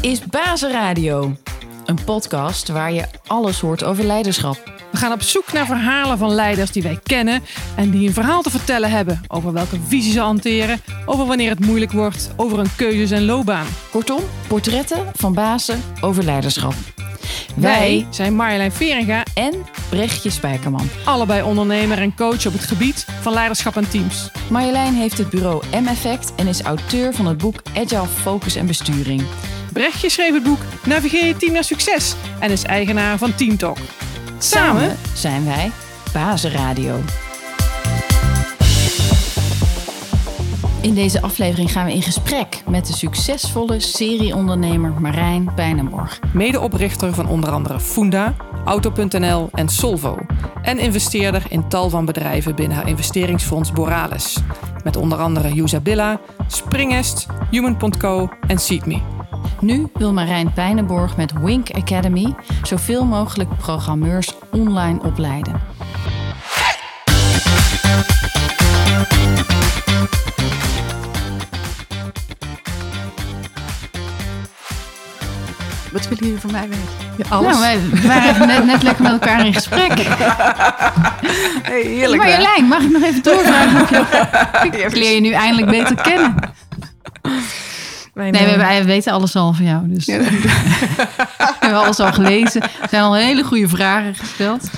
Dit is Bazenradio, een podcast waar je alles hoort over leiderschap. We gaan op zoek naar verhalen van leiders die wij kennen en die een verhaal te vertellen hebben over welke visie ze hanteren, over wanneer het moeilijk wordt, over hun keuzes en loopbaan. Kortom, portretten van bazen over leiderschap. Wij zijn Marjolein Veringa, en Brechtje Spijkerman. allebei ondernemer en coach op het gebied van leiderschap en teams. Marjolein heeft het bureau M-Effect en is auteur van het boek Agile Focus en Besturing. Brechtje schreef het boek Navigeer je team naar succes en is eigenaar van Team Talk. Samen zijn wij Bazenradio. In deze aflevering gaan we in gesprek met de succesvolle serieondernemer Marijn Bijnenborg. medeoprichter van onder andere Funda, Auto.nl en Solvo. En investeerder in tal van bedrijven binnen haar investeringsfonds Boralis. Met onder andere Usabilla, Springest, Human.co en SeedMe. Nu wil Marijn Pijnenborg met Wink Academy zoveel mogelijk programmeurs online opleiden. Wat willen jullie van mij weten? alles. Nou, wij waren net, net lekker met elkaar in gesprek. Hey, heerlijk hè? Marjolein, mag ik nog even doorvragen? Ik leer je nu eindelijk beter kennen. Mijn, Nee, we, eh, wij weten alles al van jou. Dus Ja, we hebben alles al gelezen. Er zijn al hele goede vragen gesteld.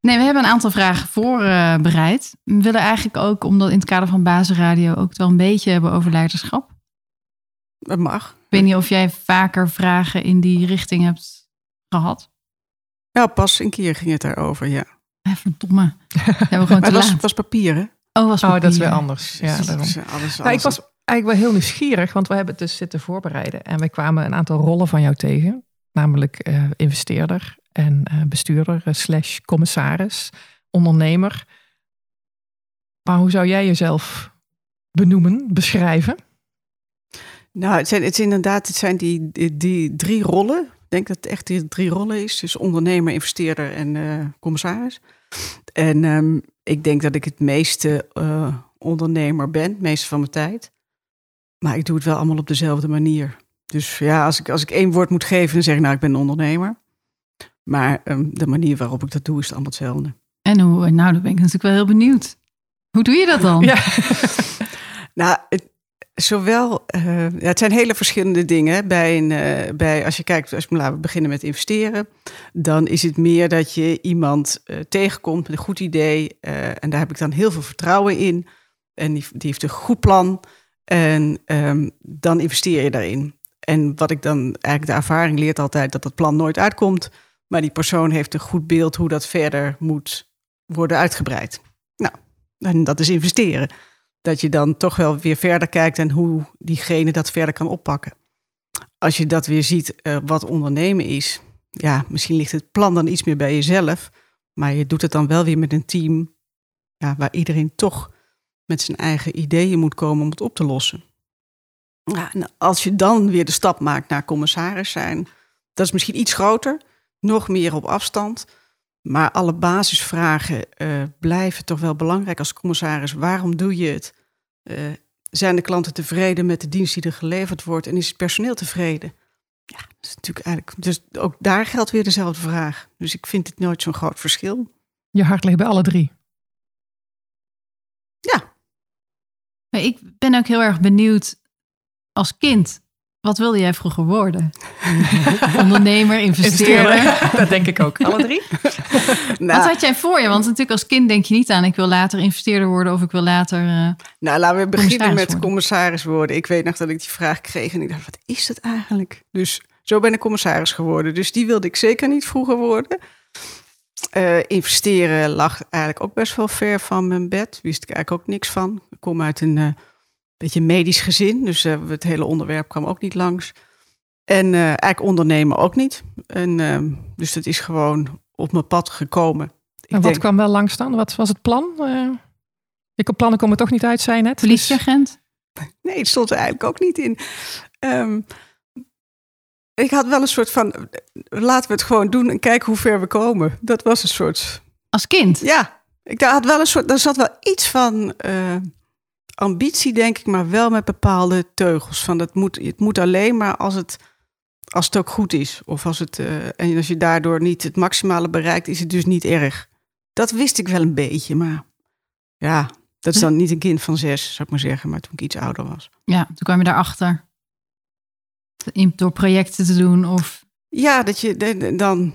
Nee, we hebben een aantal vragen voorbereid. we willen eigenlijk ook, omdat in het kader van Bazenradio... ook het wel een beetje hebben over leiderschap. Dat mag. Ik weet niet of jij vaker vragen in die richting hebt gehad. Ja, pas een keer ging het daarover, ja. Eh, Verdomme. Hebben we gewoon Maar te het was, laat. was papier, hè? Oh, was Oh, dat is papier. weer anders. Ja, Dus daarom. eh, alles, Nou, ik alles- was eigenlijk wel heel nieuwsgierig, want we hebben het dus zitten voorbereiden. En we kwamen een aantal rollen van jou tegen. Namelijk eh, investeerder en eh, bestuurder eh, slash commissaris, ondernemer. Maar hoe zou jij jezelf benoemen, beschrijven? Nou, het zijn, het is inderdaad, het zijn die, die, drie rollen. Ik denk dat het echt die drie rollen is. Dus ondernemer, investeerder en eh, commissaris. En ehm, ik denk dat ik het meeste ondernemer ben, meeste van mijn tijd. Maar ik doe het wel allemaal op dezelfde manier. Dus ja, als ik, als ik één woord moet geven, dan zeg ik nou, ik ben een ondernemer. Maar ehm, de manier waarop ik dat doe, is allemaal hetzelfde. En hoe, nou, dan ben ik natuurlijk wel heel benieuwd. Hoe doe je dat dan? Ja. Nou, het, zowel, eh, ja, het zijn hele verschillende dingen. Bij een, eh, bij, als je kijkt, als, laten we beginnen met investeren. Dan is het meer dat je iemand eh, tegenkomt met een goed idee. eh, en daar heb ik dan heel veel vertrouwen in. En die, die heeft een goed plan. En ehm, dan investeer je daarin. En wat ik dan eigenlijk, de ervaring leert altijd dat dat plan nooit uitkomt. Maar die persoon heeft een goed beeld hoe dat verder moet worden uitgebreid. Nou, en dat is investeren dat je dan toch wel weer verder kijkt en hoe diegene dat verder kan oppakken. Als je dat weer ziet eh, wat ondernemen is, ja, misschien ligt het plan dan iets meer bij jezelf, maar je doet het dan wel weer met een team ja, waar iedereen toch met zijn eigen ideeën moet komen om het op te lossen. En als je dan weer de stap maakt naar commissaris zijn, dat is misschien iets groter, nog meer op afstand. Maar alle basisvragen eh, blijven toch wel belangrijk als commissaris. Waarom doe je het? Eh, zijn de klanten tevreden met de dienst die er geleverd wordt? En is het personeel tevreden? Ja, dat is natuurlijk eigenlijk. Dus ook daar geldt weer dezelfde vraag. Dus ik vind het nooit zo'n groot verschil. Je hart ligt bij alle drie. Maar ik ben ook heel erg benieuwd als kind. Wat wilde jij vroeger worden? Ondernemer, investeerder. Dat denk ik ook. Alle drie? Nou, Wat had jij voor je? Want natuurlijk als kind denk je niet aan... ik wil later investeerder worden of ik wil later... eh, nou, laten we beginnen Commissaris met worden. commissaris worden. Ik weet nog dat ik die vraag kreeg en ik dacht, wat is dat eigenlijk? Dus zo ben ik commissaris geworden. Dus die wilde ik zeker niet vroeger worden. Eh, investeren lag eigenlijk ook best wel ver van mijn bed. Wist ik eigenlijk ook niks van. Ik kom uit een eh, beetje medisch gezin, dus eh, het hele onderwerp kwam ook niet langs. En eh, eigenlijk ondernemen ook niet. En, ehm, dus dat is gewoon op mijn pad gekomen. Ik En wat denk- kwam wel langs dan? Wat was het plan? Eh je plannen komen toch niet uit, zei je net. Dus- politieagent? Nee, het stond er eigenlijk ook niet in. Ehm, ik had wel een soort van, eh, laten we het gewoon doen en kijken hoe ver we komen. Dat was een soort, Als kind? ja, ik had wel een soort, daar zat wel iets van, eh, ambitie, denk ik, maar wel met bepaalde teugels. Van het moet, het moet alleen maar als het, als het ook goed is. Of als het, uh, en als je daardoor niet het maximale bereikt, is het dus niet erg. Dat wist ik wel een beetje, maar ja, dat is dan niet een kind van zes, zou ik maar zeggen, maar toen ik iets ouder was. Ja, toen kwam je daarachter. Door projecten te doen of... Ja, dat je dan...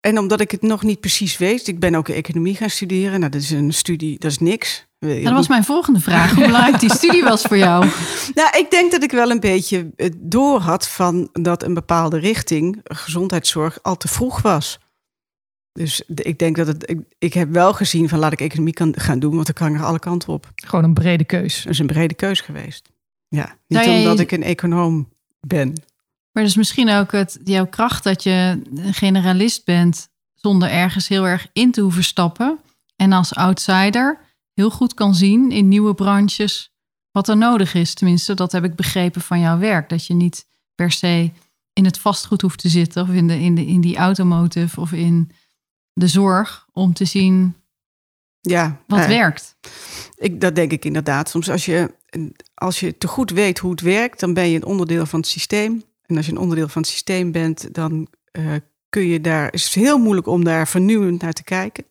En omdat ik het nog niet precies weet, ik ben ook economie gaan studeren. Nou, dat is een studie, dat is niks. Dat was mijn volgende vraag. Hoe belangrijk die studie was voor jou? Nou, ik denk dat ik wel een beetje door had van dat een bepaalde richting, gezondheidszorg, al te vroeg was. Dus ik denk dat het. Ik, ik, heb wel gezien van laat ik economie kan, gaan doen, want dan kan ik er alle kanten op. Gewoon een brede keus. Dat is een brede keus geweest. Ja, niet omdat ik een econoom ben. Maar dus misschien ook het, jouw kracht dat je een generalist bent zonder ergens heel erg in te hoeven stappen. En als outsider heel goed kan zien in nieuwe branches wat er nodig is. Tenminste, dat heb ik begrepen van jouw werk. Dat je niet per se in het vastgoed hoeft te zitten of in, de, in, de, in die automotive of in de zorg om te zien ja, wat werkt. Ik, dat denk ik inderdaad. Soms als je, als je te goed weet hoe het werkt, dan ben je een onderdeel van het systeem. En als je een onderdeel van het systeem bent, dan uh, kun je daar, is het heel moeilijk om daar vernieuwend naar te kijken.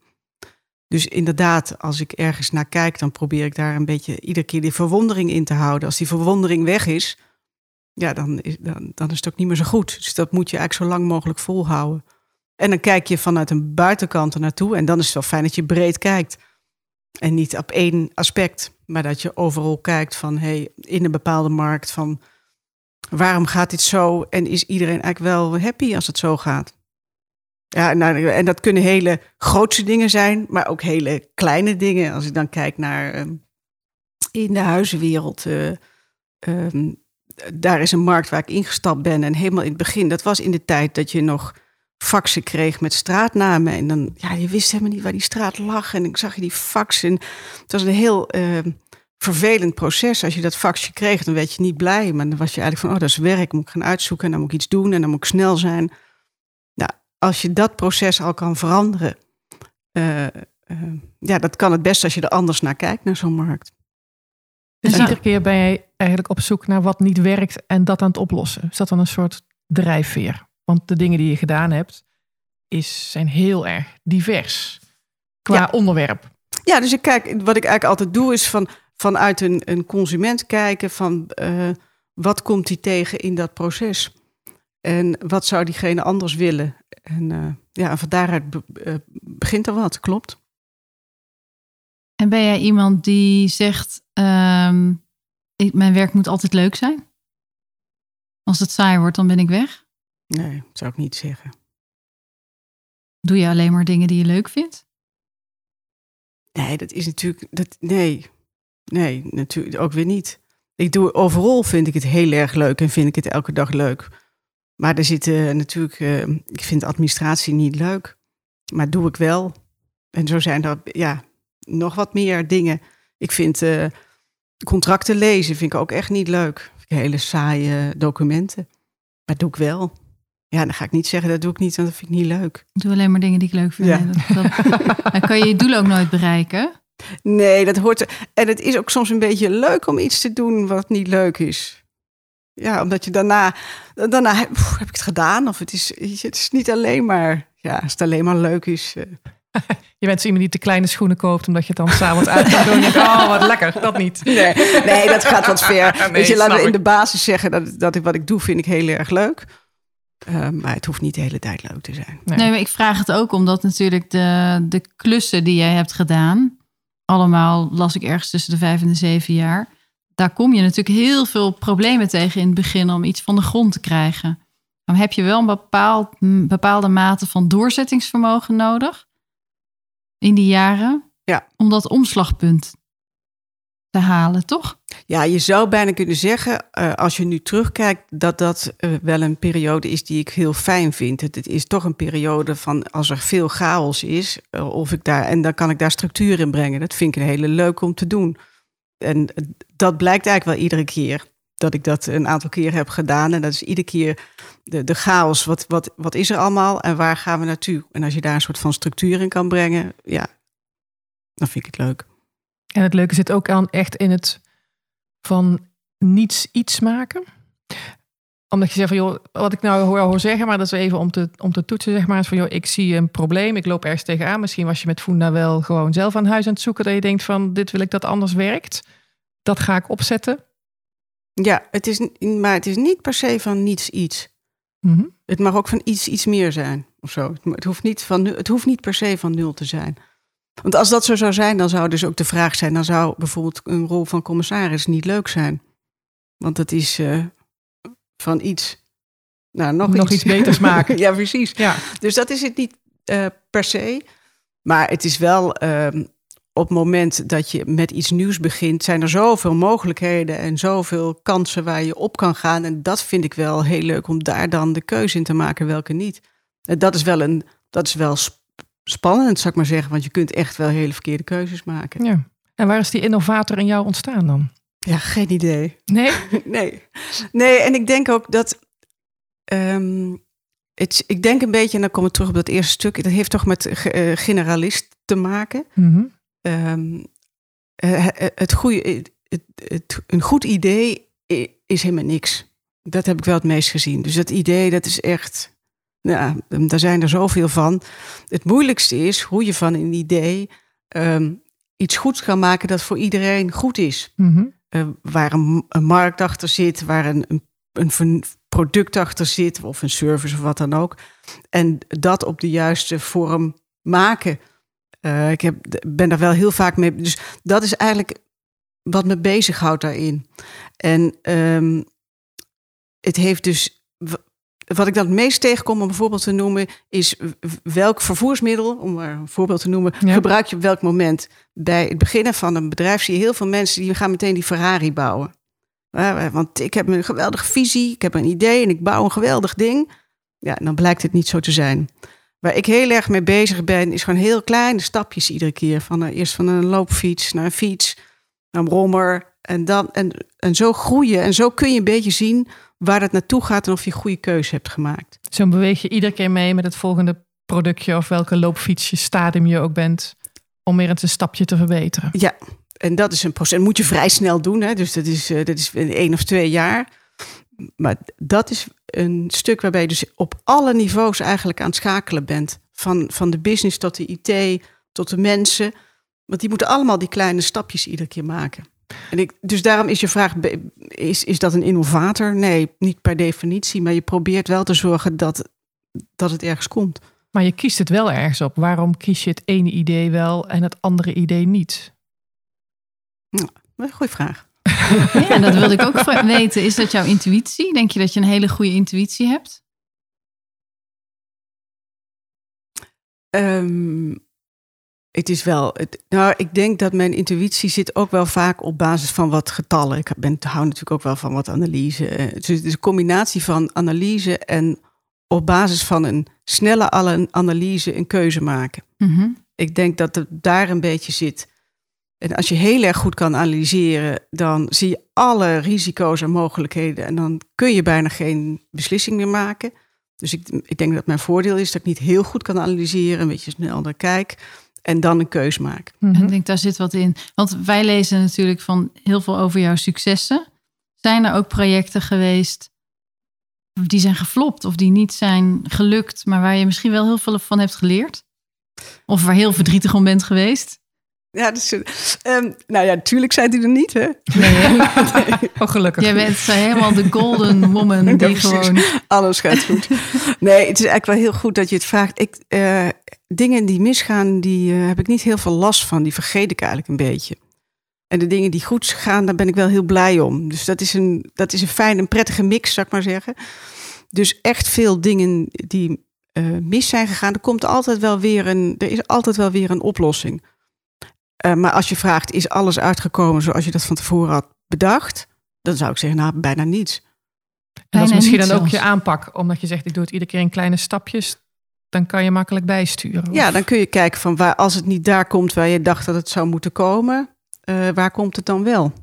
Dus inderdaad, als ik ergens naar kijk, dan probeer ik daar een beetje iedere keer die verwondering in te houden. Als die verwondering weg is, ja, dan is, dan, dan is het ook niet meer zo goed. Dus dat moet je eigenlijk zo lang mogelijk volhouden. En dan kijk je vanuit een buitenkant er naartoe. En dan is het wel fijn dat je breed kijkt. En niet op één aspect, maar dat je overal kijkt van hey, in een bepaalde markt van waarom gaat dit zo? En is iedereen eigenlijk wel happy als het zo gaat? Ja, nou, en dat kunnen hele grootse dingen zijn, maar ook hele kleine dingen. Als ik dan kijk naar uh, in de huizenwereld. Uh, um, daar is een markt waar ik ingestapt ben. En helemaal in het begin, dat was in de tijd dat je nog faxen kreeg met straatnamen. En dan, ja, je wist helemaal niet waar die straat lag. En ik zag je die faxen. Het was een heel uh, vervelend proces. Als je dat faxje kreeg, dan werd je niet blij. Maar dan was je eigenlijk van, oh, dat is werk. Moet ik gaan uitzoeken. En dan moet ik iets doen. En dan moet ik snel zijn. Nou, als je dat proces al kan veranderen. Uh, uh, ja, dat kan het best als je er anders naar kijkt, naar zo'n markt. Dus iedere keer ben je eigenlijk op zoek naar wat niet werkt en dat aan het oplossen. Is dat dan een soort drijfveer? Want de dingen die je gedaan hebt, is, zijn heel erg divers qua onderwerp. Ja, dus ik kijk, wat ik eigenlijk altijd doe, is van, vanuit een, een consument kijken van uh, wat komt hij tegen in dat proces? En wat zou diegene anders willen? En uh, ja, van daaruit uh, begint er wat, klopt. En ben jij iemand die zegt, um, ik, mijn werk moet altijd leuk zijn? Als het saai wordt, dan ben ik weg? Nee, zou ik niet zeggen. Doe je alleen maar dingen die je leuk vindt? Nee, dat is natuurlijk. Dat, nee, nee, natuurlijk ook weer niet. Ik doe overal vind ik het heel erg leuk en vind ik het elke dag leuk. Maar er zitten natuurlijk. Uh, ik vind administratie niet leuk, maar doe ik wel. En zo zijn er ja, nog wat meer dingen. Ik vind uh, contracten lezen vind ik ook echt niet leuk. Hele saaie documenten. Maar doe ik wel. Ja, dan ga ik niet zeggen, dat doe ik niet, want dat vind ik niet leuk. Ik doe alleen maar dingen die ik leuk vind. Ja. dan kan je je doel ook nooit bereiken. Nee, dat hoort. En het is ook soms een beetje leuk om iets te doen wat niet leuk is. Ja, omdat je daarna, daarna heb ik het gedaan. Of het is, het is niet alleen maar, ja, als het alleen maar leuk is. Uh. Je bent zo iemand die te kleine schoenen koopt, omdat je het dan s'avonds uit gaat doen. En oh, wat lekker, dat niet. Nee, nee dat gaat wat ver. Nee, Weet je, laten we in de basis zeggen dat, dat ik, wat ik doe, vind ik heel erg leuk. Uh, maar het hoeft niet de hele tijd leuk te zijn. Nee. nee, maar ik vraag het ook omdat natuurlijk de, de klussen die jij hebt gedaan, allemaal las ik ergens tussen de vijf en de zeven jaar. Daar kom je natuurlijk heel veel problemen tegen in het begin om iets van de grond te krijgen. Dan heb je wel een bepaald, bepaalde mate van doorzettingsvermogen nodig in die jaren. Ja. Om dat omslagpunt te halen, toch? Ja, je zou bijna kunnen zeggen, uh, als je nu terugkijkt, dat dat uh, wel een periode is die ik heel fijn vind. Het, is toch een periode van als er veel chaos is, uh, of ik daar, en dan kan ik daar structuur in brengen. Dat vind ik een hele leuk om te doen. En dat blijkt eigenlijk wel iedere keer. Dat ik dat een aantal keer heb gedaan. En dat is iedere keer de, de chaos. Wat, wat, wat is er allemaal en waar gaan we naartoe? En als je daar een soort van structuur in kan brengen, ja, dan vind ik het leuk. En het leuke zit ook aan echt in het van niets iets maken? Omdat je zegt van joh, wat ik nou hoor, hoor zeggen, maar dat is even om te, om te toetsen, zeg maar, is van joh, ik zie een probleem, ik loop ergens tegenaan. Misschien was je met Funda wel gewoon zelf aan huis aan het zoeken, dat je denkt van dit wil ik dat anders werkt. Dat ga ik opzetten. Ja, het is, maar het is niet per se van niets iets. Mhm. Het mag ook van iets iets meer zijn of zo. Het, hoeft niet van, het hoeft niet per se van nul te zijn. Want als dat zo zou zijn, dan zou dus ook de vraag zijn... dan zou bijvoorbeeld een rol van commissaris niet leuk zijn. Want dat is eh, van iets... Nou, nog, Nog iets beters maken. ja, precies. Ja, Dus dat is het niet eh, per se. Maar het is wel ehm, op het moment dat je met iets nieuws begint, zijn er zoveel mogelijkheden en zoveel kansen waar je op kan gaan. En dat vind ik wel heel leuk om daar dan de keuze in te maken, welke niet. En dat is wel een, dat is wel sp- spannend, zou ik maar zeggen, want je kunt echt wel hele verkeerde keuzes maken. ja. En waar is die innovator in jou ontstaan dan? Ja, geen idee. Nee? Nee. Nee, en ik denk ook dat. ehm, het, ik denk een beetje, en dan kom ik terug op dat eerste stuk. Dat heeft toch met eh, generalist te maken. Mhm. Ehm, eh, eh, het goede, het, het, een goed idee is helemaal niks. Dat heb ik wel het meest gezien. Dus dat idee, dat is echt. Nou, daar zijn er zoveel van. Het moeilijkste is hoe je van een idee ehm, iets goeds kan maken dat voor iedereen goed is Mhm. eh, waar een, een markt achter zit, waar een, een, product achter zit, of een service of wat dan ook. En dat op de juiste vorm maken. Eh, ik heb, ben daar wel heel vaak mee. Dus dat is eigenlijk wat me bezighoudt daarin. En ehm, het heeft dus. Wat ik dan het meest tegenkom om een voorbeeld te noemen, is welk vervoersmiddel, om maar een voorbeeld te noemen, Ja. gebruik je op welk moment. Bij het beginnen van een bedrijf zie je heel veel mensen die gaan meteen die Ferrari bouwen. Eh, Want ik heb een geweldige visie, ik heb een idee en ik bouw een geweldig ding. Ja, dan blijkt het niet zo te zijn. Waar ik heel erg mee bezig ben, is gewoon heel kleine stapjes iedere keer. Van, eh, eerst van een loopfiets naar een fiets, naar een brommer. En, dan, en, en zo groeien. En zo kun je een beetje zien waar het naartoe gaat en of je een goede keuze hebt gemaakt. Zo beweeg je iedere keer mee met het volgende productje of welke loopfietsje, stadium je ook bent, om weer eens een stapje te verbeteren. Ja, en dat is een proces. Dat moet je vrij snel doen. Hè? Dus dat is, eh, dat is in één of twee jaar. Maar dat is een stuk waarbij je dus op alle niveaus eigenlijk aan het schakelen bent. Van, van de business tot de IT, tot de mensen. Want die moeten allemaal die kleine stapjes iedere keer maken. En ik, dus daarom is je vraag, is, is dat een innovator? Nee, niet per definitie. Maar je probeert wel te zorgen dat, dat het ergens komt. Maar je kiest het wel ergens op. Waarom kies je het ene idee wel en het andere idee niet? Goeie vraag. Ja, en dat wilde ik ook weten. Is dat jouw intuïtie? Denk je dat je een hele goede intuïtie hebt? Ehm, het is wel. Het, nou, ik denk dat mijn intuïtie zit ook wel vaak op basis van wat getallen. Ik ben, hou natuurlijk ook wel van wat analyse. Eh, Dus het is een combinatie van analyse en op basis van een snelle alle- analyse een keuze maken. Mhm. Ik denk dat het daar een beetje zit. En als je heel erg goed kan analyseren, dan zie je alle risico's en mogelijkheden. En dan kun je bijna geen beslissing meer maken. Dus ik, ik denk dat mijn voordeel is dat ik niet heel goed kan analyseren, een beetje snel naar kijk. En dan een keus maak. Mhm. En ik denk, daar zit wat in. Want wij lezen natuurlijk van heel veel over jouw successen. Zijn er ook projecten geweest die zijn geflopt of die niet zijn gelukt, maar waar je misschien wel heel veel van hebt geleerd? Of waar heel verdrietig om bent geweest? Ja, dus, ehm, nou ja, natuurlijk zijn die er niet, hè? Nee, Oh, gelukkig. Jij bent zo helemaal de golden woman die gewoon... Alles gaat goed. Nee, het is eigenlijk wel heel goed dat je het vraagt. Ik, eh, dingen die misgaan, die eh, heb ik niet heel veel last van. Die vergeet ik eigenlijk een beetje. En de dingen die goed gaan, daar ben ik wel heel blij om. Dus dat is een, dat is een fijne, een prettige mix, zou ik maar zeggen. Dus echt veel dingen die eh, mis zijn gegaan, er komt altijd wel weer een, er is altijd wel weer een oplossing. Eh, maar als je vraagt, is alles uitgekomen zoals je dat van tevoren had bedacht? Dan zou ik zeggen, nou, bijna niets. En dat is misschien dan ook zelfs. je aanpak. Omdat je zegt, ik doe het iedere keer in kleine stapjes. Dan kan je makkelijk bijsturen. Ja, dan kun je kijken van waar, als het niet daar komt waar je dacht dat het zou moeten komen, eh, waar komt het dan wel?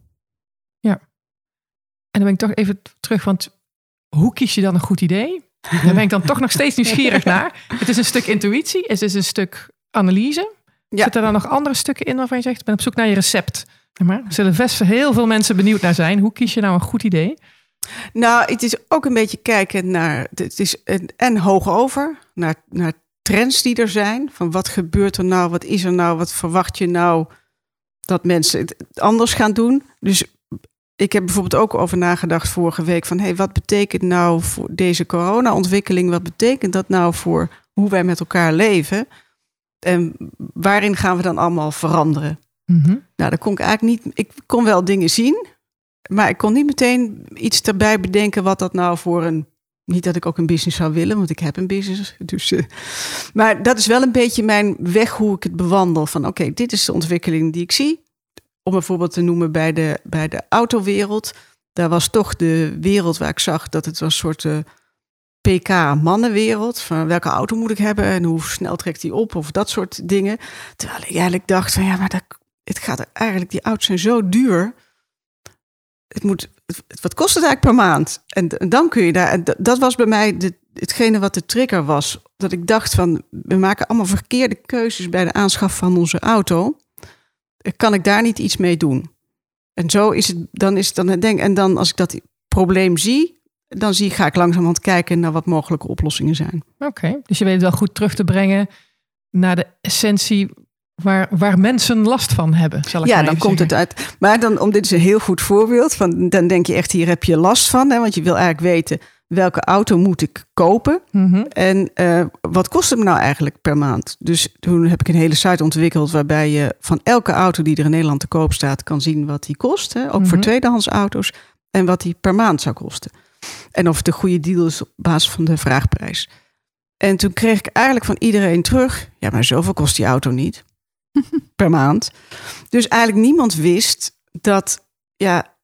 En dan ben ik toch even terug, want hoe kies je dan een goed idee? Daar ben ik dan toch nog steeds nieuwsgierig naar. Het is een stuk intuïtie, het is een stuk analyse. Ja. Zitten er dan nog andere stukken in waarvan je zegt, ik ben op zoek naar je recept Maar er zullen best heel veel mensen benieuwd naar zijn. Hoe kies je nou een goed idee? Nou, het is ook een beetje kijken naar. Het is een, en hoog over, naar, naar trends die er zijn. Van wat gebeurt er nou? Wat is er nou? Wat verwacht je nou dat mensen het anders gaan doen? Dus ik heb bijvoorbeeld ook over nagedacht vorige week van hey, wat betekent nou voor deze corona-ontwikkeling? Wat betekent dat nou voor hoe wij met elkaar leven? En waarin gaan we dan allemaal veranderen? Mhm. Nou, daar kon ik eigenlijk niet. Ik kon wel dingen zien, maar ik kon niet meteen iets erbij bedenken wat dat nou voor een. Niet dat ik ook een business zou willen, want ik heb een business. Dus, eh, maar dat is wel een beetje mijn weg hoe ik het bewandel. Van oké, dit is de ontwikkeling die ik zie. Om een voorbeeld te noemen bij de, bij de autowereld. Daar was toch de wereld waar ik zag dat het was een soort eh, PK-mannenwereld. Van welke auto moet ik hebben en hoe snel trekt die op of dat soort dingen. Terwijl ik eigenlijk dacht van ja, maar dat, het gaat er eigenlijk, die auto's zijn zo duur. Het moet, het- wat kost het eigenlijk per maand? En, dan kun je daar, en dat was bij mij de, hetgene wat de trigger was. Dat ik dacht van, we maken allemaal verkeerde keuzes bij de aanschaf van onze auto. Kan ik daar niet iets mee doen? En zo is het, dan is het dan, denk, en dan als ik dat probleem zie, dan zie, ga ik langzamerhand kijken naar wat mogelijke oplossingen zijn. Oké, dus je weet het wel goed terug te brengen naar de essentie waar, waar mensen last van hebben. Zal ik Ja, dan komt het uit. Maar dan, om dit is een heel goed voorbeeld. Van, dan denk je echt, hier heb je last van. Hè, want je wil eigenlijk weten, welke auto moet ik kopen? Mhm. En eh, wat kost het me nou eigenlijk per maand? Dus toen heb ik een hele site ontwikkeld... waarbij je van elke auto die er in Nederland te koop staat... kan zien wat die kost. Hè, ook voor Mhm. tweedehands auto's. En wat die per maand zou kosten. En of het een goede deal is op basis van de vraagprijs. En toen kreeg ik eigenlijk van iedereen terug... ja, maar zoveel kost die auto niet per maand. Dus eigenlijk niemand wist dat... ja,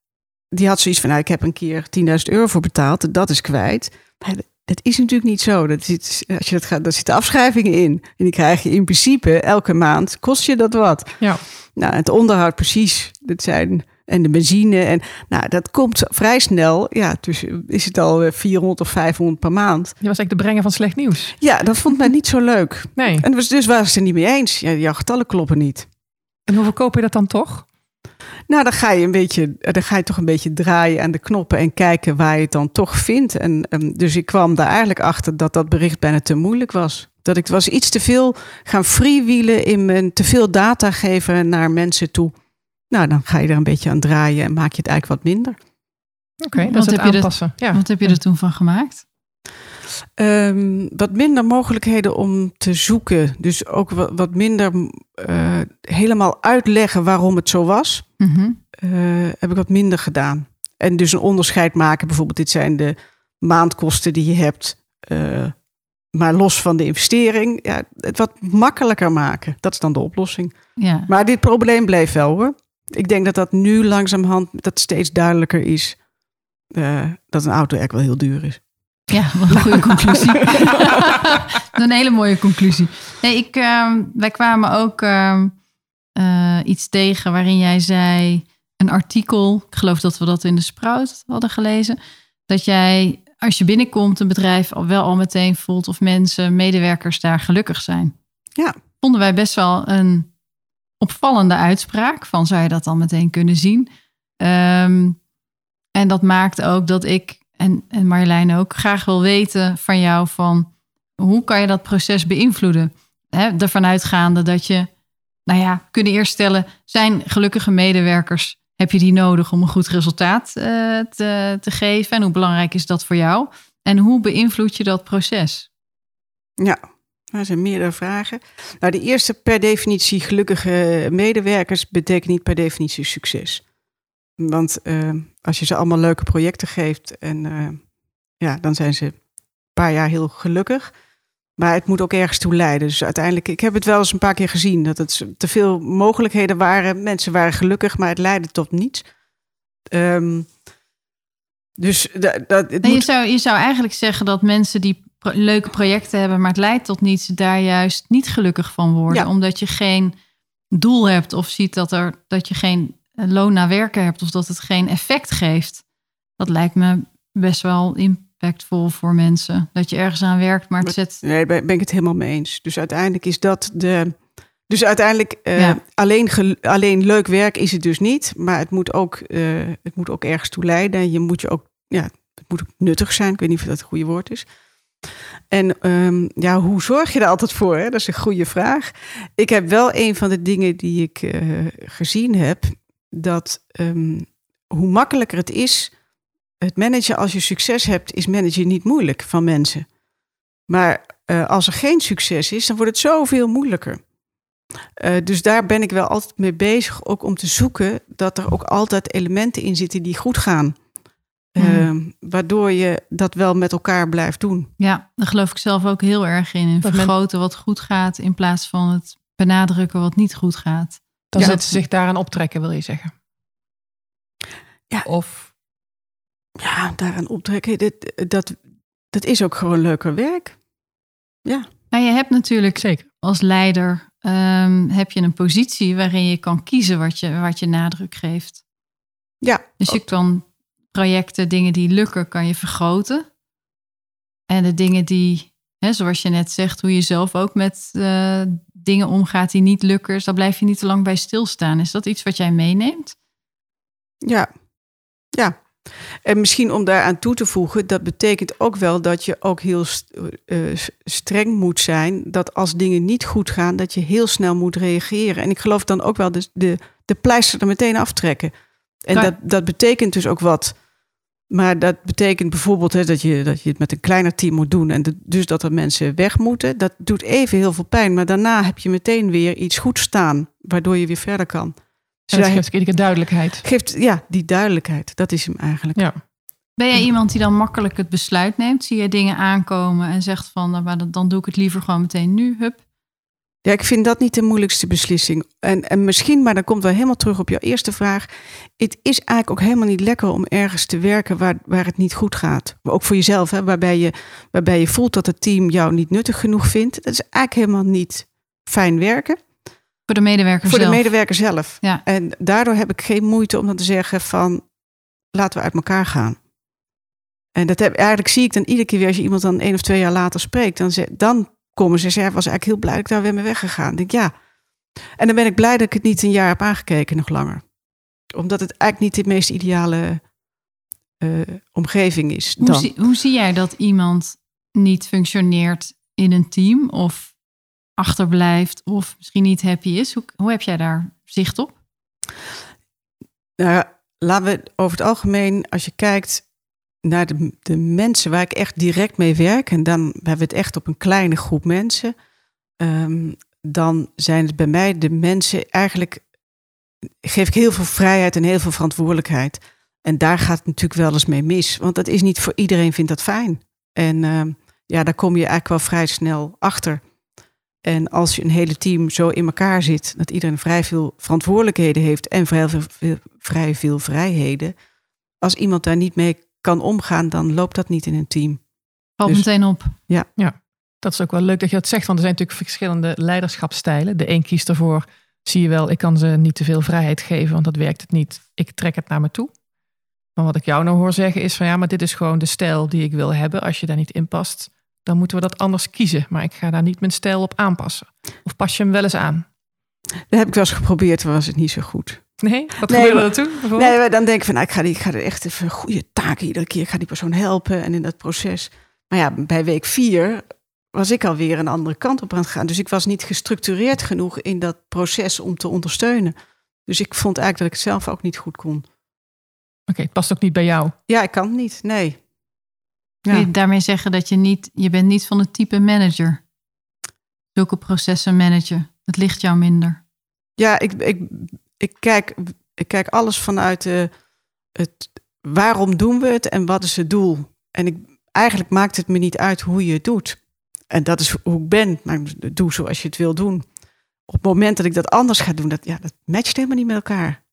die had zoiets van... Nou, ik heb een keer 10.000 euro voor betaald. Dat is kwijt. Maar dat is natuurlijk niet zo. Dat zit, als je dat gaat, daar zitten afschrijvingen in. En die krijg je in principe elke maand. Kost je dat wat? Ja. Nou, het onderhoud precies. Dat zijn, en de benzine. En nou, dat komt vrij snel. Ja, dus is het al eh, 400 of 500 per maand. Je was eigenlijk de brenger van slecht nieuws. Ja, dat vond mij niet zo leuk. Nee. En dus, dus waren ze het er niet mee eens. Ja, jouw getallen kloppen niet. En hoeveel koop je dat dan toch? Nou, dan ga je een beetje, dan ga je toch een beetje draaien aan de knoppen en kijken waar je het dan toch vindt. En ehm, dus ik kwam daar eigenlijk achter dat dat bericht bijna te moeilijk was. Dat ik was iets te veel gaan freewheelen in mijn te veel data geven naar mensen toe. Nou, dan ga je er een beetje aan draaien en maak je het eigenlijk wat minder. Oké, Wat dat is het heb je er- aanpassen. Ja. Wat heb je er toen van gemaakt? Ehm, wat minder mogelijkheden om te zoeken. Dus ook wat, wat minder eh, helemaal uitleggen waarom het zo was. Mhm. eh, heb ik wat minder gedaan. En dus een onderscheid maken. Bijvoorbeeld, dit zijn de maandkosten die je hebt. eh, maar los van de investering. Ja, het wat makkelijker maken. Dat is dan de oplossing. Ja. Maar dit probleem bleef wel hoor. Ik denk dat dat nu langzamerhand dat steeds duidelijker is. eh, dat een auto eigenlijk wel heel duur is. Ja, wat een goede conclusie. een hele mooie conclusie. Nee, ik, ehm, wij kwamen ook ehm, eh, iets tegen waarin jij zei, een artikel, ik geloof dat we dat in de Sprout hadden gelezen, dat jij als je binnenkomt een bedrijf al wel al meteen voelt of mensen, medewerkers daar gelukkig zijn. Ja. Vonden wij best wel een opvallende uitspraak van zou je dat dan meteen kunnen zien. Ehm, en dat maakt ook dat ik en, en Marjolein ook graag wil weten van jou van hoe kan je dat proces beïnvloeden? Hè, ervan uitgaande dat je, nou ja, kunnen eerst stellen, zijn gelukkige medewerkers, heb je die nodig om een goed resultaat eh, te, te geven? En hoe belangrijk is dat voor jou? En hoe beïnvloed je dat proces? Ja, er zijn meerdere vragen. Nou, de eerste per definitie gelukkige medewerkers betekent niet per definitie succes. Want eh, als je ze allemaal leuke projecten geeft en eh, ja, dan zijn ze een paar jaar heel gelukkig. Maar het moet ook ergens toe leiden. Dus uiteindelijk, ik heb het wel eens een paar keer gezien dat het te veel mogelijkheden waren. Mensen waren gelukkig, maar het leidde tot niets. Ehm, dus dat, dat, het je, moet- zou, je zou eigenlijk zeggen dat mensen die leuke projecten hebben, maar het leidt tot niets, daar juist niet gelukkig van worden. Ja. Omdat je geen doel hebt of ziet dat, er, dat je geen loon naar werken hebt of dat het geen effect geeft. Dat lijkt me best wel impactvol voor mensen. Dat je ergens aan werkt, maar het zet. Nee, daar ben ik het helemaal mee eens. Dus uiteindelijk is dat de, Dus uiteindelijk, uh, Ja. alleen, alleen leuk werk is het dus niet. Maar het moet ook, uh, het moet ook ergens toe leiden. Je moet je ook, ja, het moet ook nuttig zijn. Ik weet niet of dat het goede woord is. En um, ja, hoe zorg je er altijd voor? Hè? Dat is een goede vraag. Ik heb wel een van de dingen die ik uh, gezien heb. Dat um, hoe makkelijker het is, het managen als je succes hebt, is managen niet moeilijk van mensen. Maar uh, als er geen succes is, dan wordt het zoveel moeilijker. Uh, dus daar ben ik wel altijd mee bezig, ook om te zoeken dat er ook altijd elementen in zitten die goed gaan. Mm. Uh, waardoor je dat wel met elkaar blijft doen. Ja, daar geloof ik zelf ook heel erg in. In Dat vergroten wat goed gaat in plaats van het benadrukken wat niet goed gaat. Dan Ja. zetten ze zich daaraan optrekken, wil je zeggen. Ja. Of Ja, daaraan optrekken, dit, dat, dat is ook gewoon leuker werk. Nou, je hebt natuurlijk zeker. als leider ehm, heb je een positie waarin je kan kiezen wat je, wat je nadruk geeft. Ja, Dus je kan projecten, dingen die lukken, kan je vergroten. En de dingen die, hè, zoals je net zegt, hoe je zelf ook met eh, dingen omgaat die niet lukken, dus daar blijf je niet te lang bij stilstaan. Is dat iets wat jij meeneemt? Ja, ja. En misschien om daaraan toe te voegen, dat betekent ook wel dat je ook heel eh, streng moet zijn. Dat als dingen niet goed gaan, dat je heel snel moet reageren. En ik geloof dan ook wel de, de, de pleister er meteen aftrekken. En dat, dat betekent dus ook wat. Maar dat betekent bijvoorbeeld hè, dat, je, dat je het met een kleiner team moet doen. En de- dus dat er mensen weg moeten. Dat doet even heel veel pijn. Maar daarna heb je meteen weer iets goed staan. Waardoor je weer verder kan. Dus hij geeft iedere duidelijkheid. geeft ja, die duidelijkheid. Dat is hem eigenlijk. Ja. Ben jij iemand die dan makkelijk het besluit neemt? Zie je dingen aankomen en zegt van, nou, maar dan doe ik het liever gewoon meteen nu, hup. Ja, ik vind dat niet de moeilijkste beslissing. En, en misschien, maar dan komt wel helemaal terug op jouw eerste vraag. Het is eigenlijk ook helemaal niet lekker om ergens te werken waar, waar het niet goed gaat. Maar ook voor jezelf, hè, waarbij, je, waarbij je voelt dat het team jou niet nuttig genoeg vindt. Dat is eigenlijk helemaal niet fijn werken. Voor de medewerker Voor zelf. de medewerker zelf. Ja. En daardoor heb ik geen moeite om dan te zeggen van laten we uit elkaar gaan. En dat heb, eigenlijk zie ik dan iedere keer weer als je iemand dan één of twee jaar later spreekt, dan, ze, dan komen ze en zeggen, was eigenlijk heel blij dat ik daar weer mee weggegaan. Ik denk ja. En dan ben ik blij dat ik het niet een jaar heb aangekeken, nog langer. Omdat het eigenlijk niet de meest ideale eh, omgeving is. Hoe, Dan. zie, hoe zie jij dat iemand niet functioneert in een team of achterblijft of misschien niet happy is? Hoe, hoe heb jij daar zicht op? Nou, laten we over het algemeen, als je kijkt naar de, mensen waar ik echt direct mee werk, en dan hebben we het echt op een kleine groep mensen, ehm, dan zijn het bij mij de mensen eigenlijk, geef ik heel veel vrijheid en heel veel verantwoordelijkheid. En daar gaat het natuurlijk wel eens mee mis, want dat is niet voor iedereen vindt dat fijn. En ehm, ja, daar kom je eigenlijk wel vrij snel achter. En als je een hele team zo in elkaar zit, dat iedereen vrij veel verantwoordelijkheden heeft en vrij veel- vrij veel vrijheden. Als iemand daar niet mee kan omgaan, dan loopt dat niet in een team. Valt Dus- meteen op. Dat is ook wel leuk dat je dat zegt, want er zijn natuurlijk verschillende leiderschapsstijlen. De een kiest ervoor, zie je wel, ik kan ze niet te veel vrijheid geven, want dat werkt het niet. Ik trek het naar me toe. Maar wat ik jou nou hoor zeggen is van ja, maar dit is gewoon de stijl die ik wil hebben. Als je daar niet in past, dan moeten we dat anders kiezen. Maar ik ga daar niet mijn stijl op aanpassen. Of pas je hem wel eens aan? Dat heb ik wel eens geprobeerd, maar was het niet zo goed. Nee? Wat Nee, gebeurde er toen bijvoorbeeld? Nee, maar dan denk ik van, nou, ik ga, die, ik ga er echt even goede taken iedere keer. Ik ga die persoon helpen en in dat proces. Maar ja, bij week vier was ik alweer een andere kant op aan het gaan. Dus ik was niet gestructureerd genoeg in dat proces om te ondersteunen. Dus ik vond eigenlijk dat ik het zelf ook niet goed kon. Oké, het past ook niet bij jou. Ja, ik kan het niet, nee. Kun je Ja. daarmee zeggen dat je niet, je bent niet van het type manager. Zulke processen managen. Het ligt jou minder. Ja, ik, ik, ik, kijk, ik kijk alles vanuit eh, het waarom doen we het en wat is het doel. En ik, eigenlijk maakt het me niet uit hoe je het doet. En dat is hoe ik ben, maar doe zoals je het wil doen. Op het moment dat ik dat anders ga doen, dat, ja, dat matcht helemaal niet met elkaar.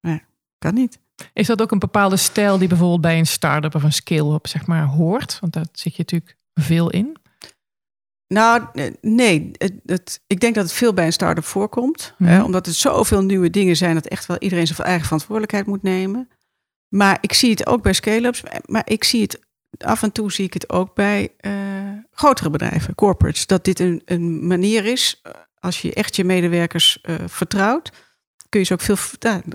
Nee, kan niet. Is dat ook een bepaalde stijl die bijvoorbeeld bij een start-up of een scale-up zeg maar hoort? Want daar zit je natuurlijk veel in. Nou, eh, nee. Het, het- ik denk dat het veel bij een start-up voorkomt. Mhm. hè, omdat er zoveel nieuwe dingen zijn dat echt wel iedereen zijn eigen verantwoordelijkheid moet nemen. Maar ik zie het ook bij scale-ups. Maar ik zie het af en toe zie ik het ook bij eh, grotere bedrijven, corporates. Dat dit een, een manier is als je echt je medewerkers uh, vertrouwt, kun je ze ook veel,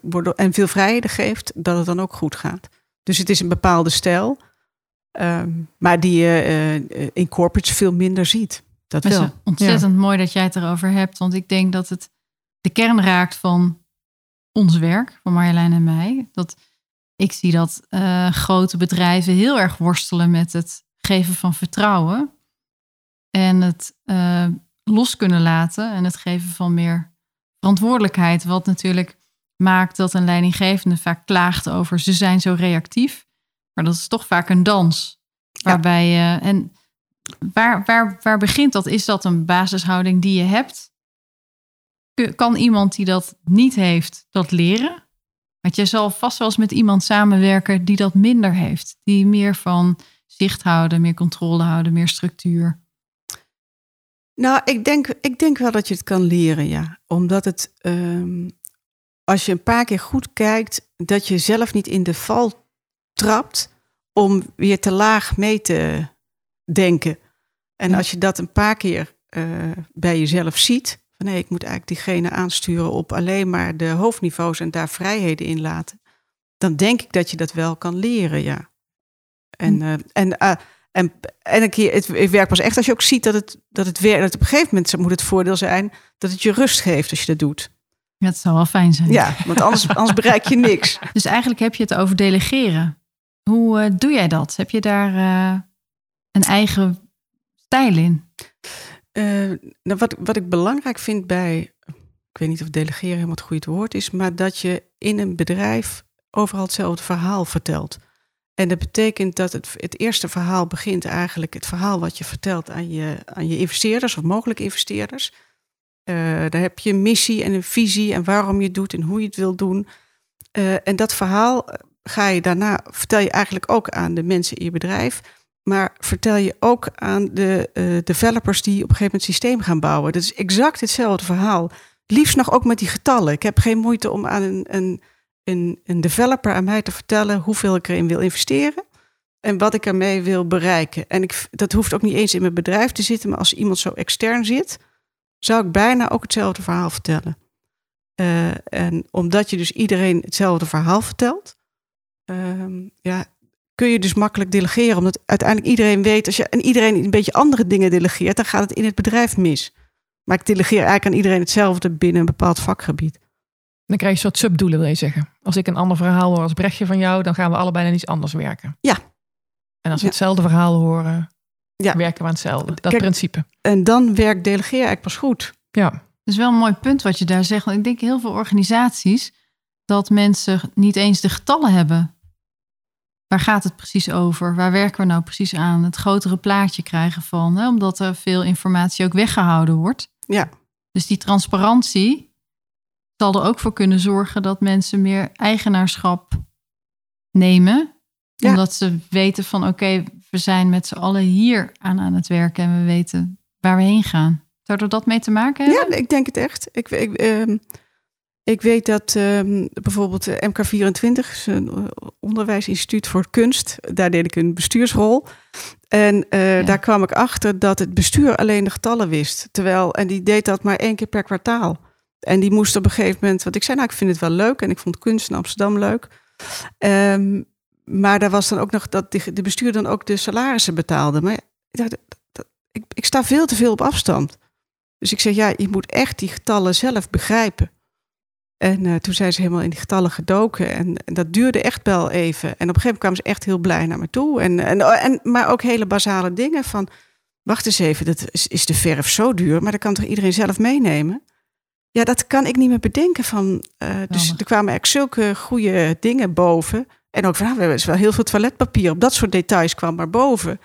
worden, en veel vrijheden geeft, dat het dan ook goed gaat. Dus het is een bepaalde stijl, um, maar die je uh, in corporates veel minder ziet. Dat is wel. ontzettend mooi dat jij het erover hebt, want ik denk dat het de kern raakt van ons werk, van Marjolein en mij. Dat ik zie dat uh, grote bedrijven heel erg worstelen met het geven van vertrouwen en het uh, los kunnen laten en het geven van meer verantwoordelijkheid. Wat natuurlijk maakt dat een leidinggevende vaak klaagt over ze zijn zo reactief. Maar dat is toch vaak een dans. Waarbij je. en waar, waar, waar begint dat? Is dat een basishouding die je hebt? Kan iemand die dat niet heeft, dat leren? Want je zal vast wel eens met iemand samenwerken die dat minder heeft. Die meer van zicht houden, meer controle houden, meer structuur. Nou, ik denk, ik denk wel dat je het kan leren, ja. Omdat het, um, als je een paar keer goed kijkt, dat je zelf niet in de val trapt om weer te laag mee te denken. En als je dat een paar keer uh, bij jezelf ziet, van nee, ik moet eigenlijk diegene aansturen op alleen maar de hoofdniveaus en daar vrijheden in laten, dan denk ik dat je dat wel kan leren, ja. En, uh, en uh, en, en keer, het, het werkt pas echt als je ook ziet dat het, dat het werkt. Dat op een gegeven moment moet het voordeel zijn dat het je rust geeft als je dat doet. Dat zou wel fijn zijn. Ja, want anders, anders bereik je niks. Dus eigenlijk heb je het over delegeren. Hoe uh, doe jij dat? Heb je daar uh, een eigen stijl in? Uh, nou, wat, wat ik belangrijk vind bij, ik weet niet of delegeren helemaal het goede woord is, maar dat je in een bedrijf overal hetzelfde verhaal vertelt. En dat betekent dat het, het eerste verhaal begint eigenlijk het verhaal wat je vertelt aan je, aan je investeerders of mogelijke investeerders. Daar heb je een missie en een visie en waarom je het doet en hoe je het wil doen. En dat verhaal ga je daarna, vertel je eigenlijk ook aan de mensen in je bedrijf. Maar vertel je ook aan de uh, developers die op een gegeven moment het systeem gaan bouwen. Dat is exact hetzelfde verhaal. Liefst nog ook met die getallen. Ik heb geen moeite om aan een, een een, een developer aan mij te vertellen hoeveel ik erin wil investeren en wat ik ermee wil bereiken. En ik, dat hoeft ook niet eens in mijn bedrijf te zitten, maar als iemand zo extern zit, zou ik bijna ook hetzelfde verhaal vertellen. Uh, en omdat je dus iedereen hetzelfde verhaal vertelt, uh, ja, kun je dus makkelijk delegeren. Omdat uiteindelijk iedereen weet, als je en iedereen een beetje andere dingen delegeert, dan gaat het in het bedrijf mis. Maar ik delegeer eigenlijk aan iedereen hetzelfde binnen een bepaald vakgebied. Dan krijg je een soort subdoelen, wil je zeggen. Als ik een ander verhaal hoor als Brechtje van jou, dan gaan we allebei naar iets anders werken. Ja. En als we ja. hetzelfde verhaal horen, ja. werken we aan hetzelfde. Dat Kijk, principe. En dan werkt delegeren eigenlijk pas goed. Ja. Dat is wel een mooi punt wat je daar zegt. Want ik denk heel veel organisaties dat mensen niet eens de getallen hebben. Waar gaat het precies over? Waar werken we nou precies aan? Het grotere plaatje krijgen van, hè, omdat er veel informatie ook weggehouden wordt. Ja. Dus die transparantie, zal er ook voor kunnen zorgen dat mensen meer eigenaarschap nemen. Ja. Omdat ze weten van oké, okay, we zijn met z'n allen hier aan aan het werken en we weten waar we heen gaan. Zou er dat mee te maken hebben? Ja, ik denk het echt. Ik, ik, uh, ik weet dat uh, bijvoorbeeld MK24, een onderwijsinstituut voor kunst, daar deed ik een bestuursrol. En uh, ja. daar kwam ik achter dat het bestuur alleen de getallen wist. Terwijl, en die deed dat maar één keer per kwartaal. En die moest op een gegeven moment, want ik zei nou, ik vind het wel leuk en ik vond kunst in Amsterdam leuk. Um, maar daar was dan ook nog dat de bestuur dan ook de salarissen betaalde. Maar dat, dat, ik, ik sta veel te veel op afstand. Dus ik zeg, ja, je moet echt die getallen zelf begrijpen. En uh, toen zijn ze helemaal in die getallen gedoken. En, en, dat duurde echt wel even. En op een gegeven moment kwamen ze echt heel blij naar me toe. En, en, en, maar ook hele basale dingen van... Wacht eens even, dat is, is de verf zo duur? Maar dat kan toch iedereen zelf meenemen? Ja, dat kan ik niet meer bedenken. Van, uh, dus er kwamen eigenlijk zulke goede dingen boven. En ook van, nou, we hebben wel heel veel toiletpapier. Op dat soort details kwam maar boven.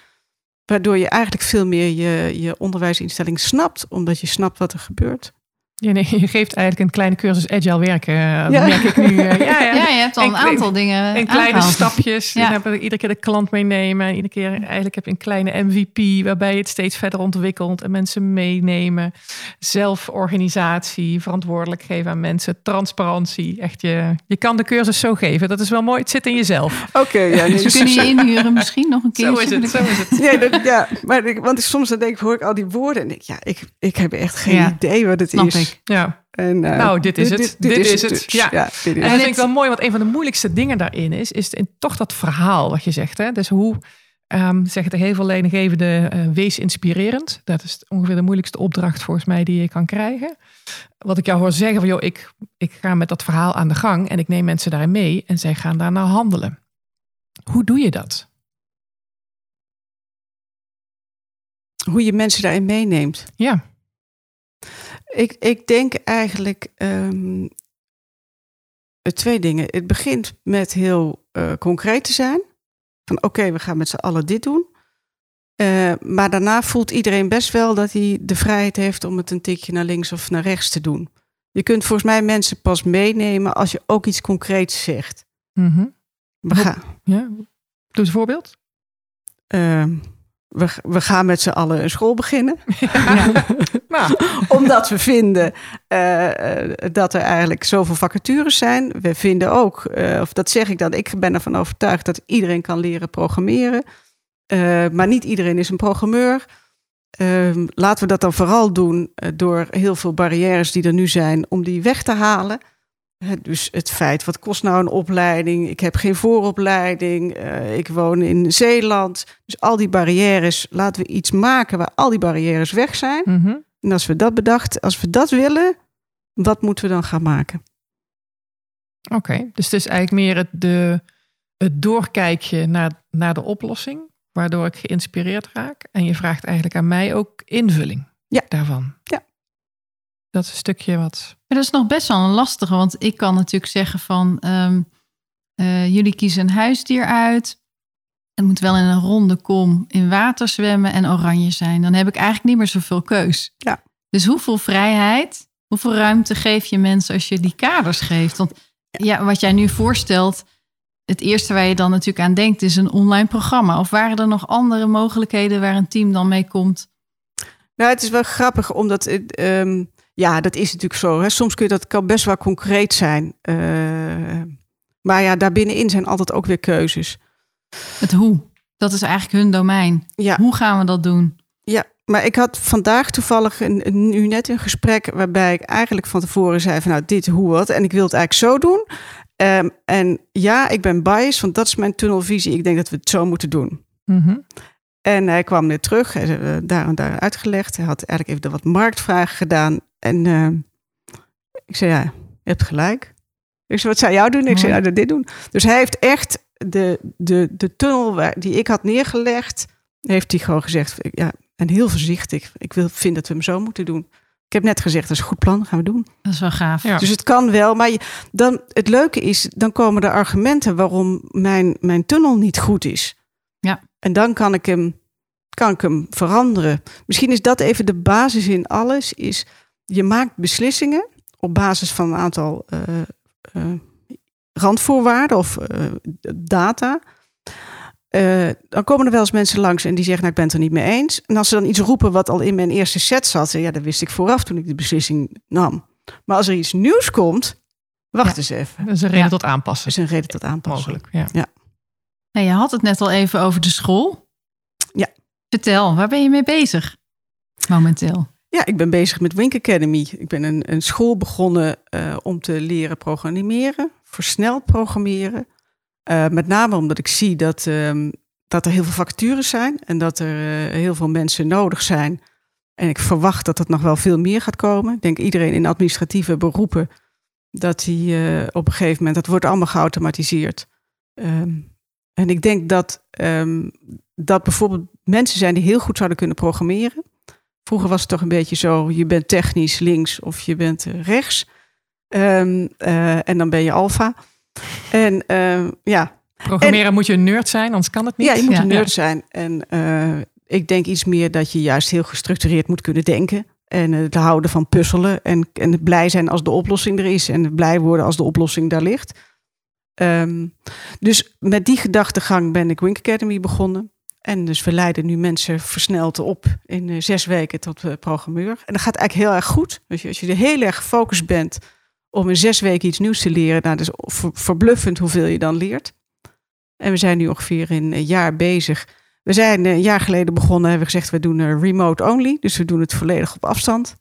Waardoor je eigenlijk veel meer je, je onderwijsinstelling snapt. Omdat je snapt wat er gebeurt. Ja, nee, je geeft eigenlijk een kleine cursus agile werken. eh, Ja. merk ik nu. eh, ja, ja. Ja, je hebt al En een aantal dingen In kleine aangehaald. stapjes. Ja. En heb ik iedere keer de klant meenemen. En iedere keer eigenlijk heb je een kleine MVP waarbij je het steeds verder ontwikkelt en mensen meenemen. Zelforganisatie, verantwoordelijk geven aan mensen, transparantie. Echt je, je kan de cursus zo geven. Dat is wel mooi. Het zit in jezelf. Oké, ja. Nee, kunnen je inhuren misschien nog een keer. Zo is het. Zo is het. Dat, ja, maar ik, want ik, soms dan denk ik, hoor ik al die woorden en denk ik, ja, ik, ik heb echt geen Ja, idee wat het Snap is. Ik. Ja. En, eh, Nou, dit is het. Dit is het. dus. Ja. dit is En dat vind ik wel mooi, want een van de moeilijkste dingen daarin is, is toch dat verhaal wat je zegt. Hè? Dus hoe ehm zeggen de heel veel leidinggevenden, eh, wees inspirerend. Dat is ongeveer de moeilijkste opdracht volgens mij die je kan krijgen. Wat ik jou hoor zeggen van, joh, ik, ik ga met dat verhaal aan de gang en ik neem mensen daarin mee en zij gaan daarna handelen. Hoe doe je dat? Hoe je mensen daarin meeneemt. Ja, Ik, ik denk eigenlijk ehm, eh, twee dingen. Het begint met heel eh, concreet te zijn. Van oké, we gaan met z'n allen dit doen. Eh, maar daarna voelt iedereen best wel dat hij de vrijheid heeft om het een tikje naar links of naar rechts te doen. Je kunt volgens mij mensen pas meenemen als je ook iets concreets zegt. Mhm. We, gaan, ja. Doe eens een voorbeeld. ehm, we, we gaan met z'n allen een school beginnen. Nou, Omdat we vinden eh, eh, dat er eigenlijk zoveel vacatures zijn. We vinden ook, eh, of dat zeg ik dan, ik ben ervan overtuigd dat iedereen kan leren programmeren. Maar niet iedereen is een programmeur. Ehm, laten we dat dan vooral doen door heel veel barrières die er nu zijn, om die weg te halen. Dus het feit, wat kost nou een opleiding? Ik heb geen vooropleiding. eh, ik woon in Zeeland. Dus al die barrières, laten we iets maken waar al die barrières weg zijn. mhm. En als we dat bedacht, als we dat willen, wat moeten we dan gaan maken? Oké, dus het is eigenlijk meer het, de, het doorkijkje naar, naar de oplossing, waardoor ik geïnspireerd raak. En je vraagt eigenlijk aan mij ook invulling Ja. daarvan. Ja. Dat is een stukje wat. Maar dat is nog best wel een lastige, want ik kan natuurlijk zeggen van ehm, eh, jullie kiezen een huisdier uit. Het moet wel in een ronde kom in water zwemmen en oranje zijn. Dan heb ik eigenlijk niet meer zoveel keus. Ja. Dus hoeveel vrijheid, hoeveel ruimte geef je mensen als je die kaders geeft? Want ja, wat jij nu voorstelt, het eerste waar je dan natuurlijk aan denkt is een online programma. Of waren er nog andere mogelijkheden waar een team dan mee komt? Nou, het is wel grappig, omdat het, ehm, ja, dat is natuurlijk zo. Hè. Soms kun je dat kan best wel concreet zijn. Eh, maar ja, daarbinnenin zijn altijd ook weer keuzes. Het hoe. Dat is eigenlijk hun domein. Ja, Hoe gaan we dat doen? ja, maar ik had vandaag toevallig een, een- nu net een gesprek waarbij ik eigenlijk van tevoren zei van nou dit hoe wat en ik wil het eigenlijk zo doen. Ehm, en ja, ik ben biased, want dat is mijn tunnelvisie. Ik denk dat we het zo moeten doen. Mhm. En hij kwam weer terug, eh, daar en daar uitgelegd. Hij had eigenlijk even wat marktvragen gedaan. En eh, ik zei, ja, je hebt gelijk. Ik zei, wat zou jou doen? Ik zei, nou, dit doen. Dus hij heeft echt de, de, de tunnel waar, die ik had neergelegd, heeft hij gewoon gezegd, ja, en heel voorzichtig. Ik wil, vind dat we hem zo moeten doen. Ik heb net gezegd, dat is een goed plan, gaan we doen. Dat is wel gaaf. Ja. Dus het kan wel, maar je, dan, het leuke is, dan komen er argumenten waarom mijn, mijn tunnel niet goed is. Ja. En dan kan ik hem, kan ik hem veranderen. Misschien is dat even de basis in alles, is je maakt beslissingen op basis van een aantal eh, eh, randvoorwaarden of eh, data. Eh, dan komen er wel eens mensen langs en die zeggen, nou, ik ben het er niet mee eens. En als ze dan iets roepen wat al in mijn eerste set zat, ja, dat wist ik vooraf toen ik de beslissing nam. Maar als er iets nieuws komt, wacht Ja. eens even. Dat is een reden Ja. tot aanpassen. is een reden tot aanpassen. Mogelijk. Ja. Nou, je had het net al even over de school. Ja. Vertel, waar ben je mee bezig momenteel? Ja, ik ben bezig met Wink Academy. Ik ben een, een school begonnen eh, om te leren programmeren, versneld programmeren. Eh, met name omdat ik zie dat, ehm, dat er heel veel vacatures zijn en dat er eh, heel veel mensen nodig zijn. En ik verwacht dat dat nog wel veel meer gaat komen. Ik denk iedereen in administratieve beroepen, dat die op een gegeven moment, dat wordt allemaal geautomatiseerd. Ehm, en ik denk dat, ehm, dat bijvoorbeeld mensen zijn die heel goed zouden kunnen programmeren. Vroeger was het toch een beetje zo, je bent technisch links of je bent eh, rechts. Ehm, eh, en dan ben je alfa. En ehm, ja, Programmeren moet je een nerd zijn, anders kan het niet. ja, je moet Ja. een nerd zijn. En eh, ik denk iets meer dat je juist heel gestructureerd moet kunnen denken. En het houden van puzzelen. En, en het blij zijn als de oplossing er is. En blij worden als de oplossing daar ligt. Ehm, dus met die gedachtegang ben ik Wink Academy begonnen. En dus we leiden nu mensen versneld op in uh, zes weken tot programmeur. En dat gaat eigenlijk heel erg goed. Dus als je er heel erg gefocust bent om in zes weken iets nieuws te leren, nou, dat is verbluffend hoeveel je dan leert. En we zijn nu ongeveer in een jaar bezig. We zijn een jaar geleden begonnen, hebben we gezegd, we doen remote only. Dus we doen het volledig op afstand.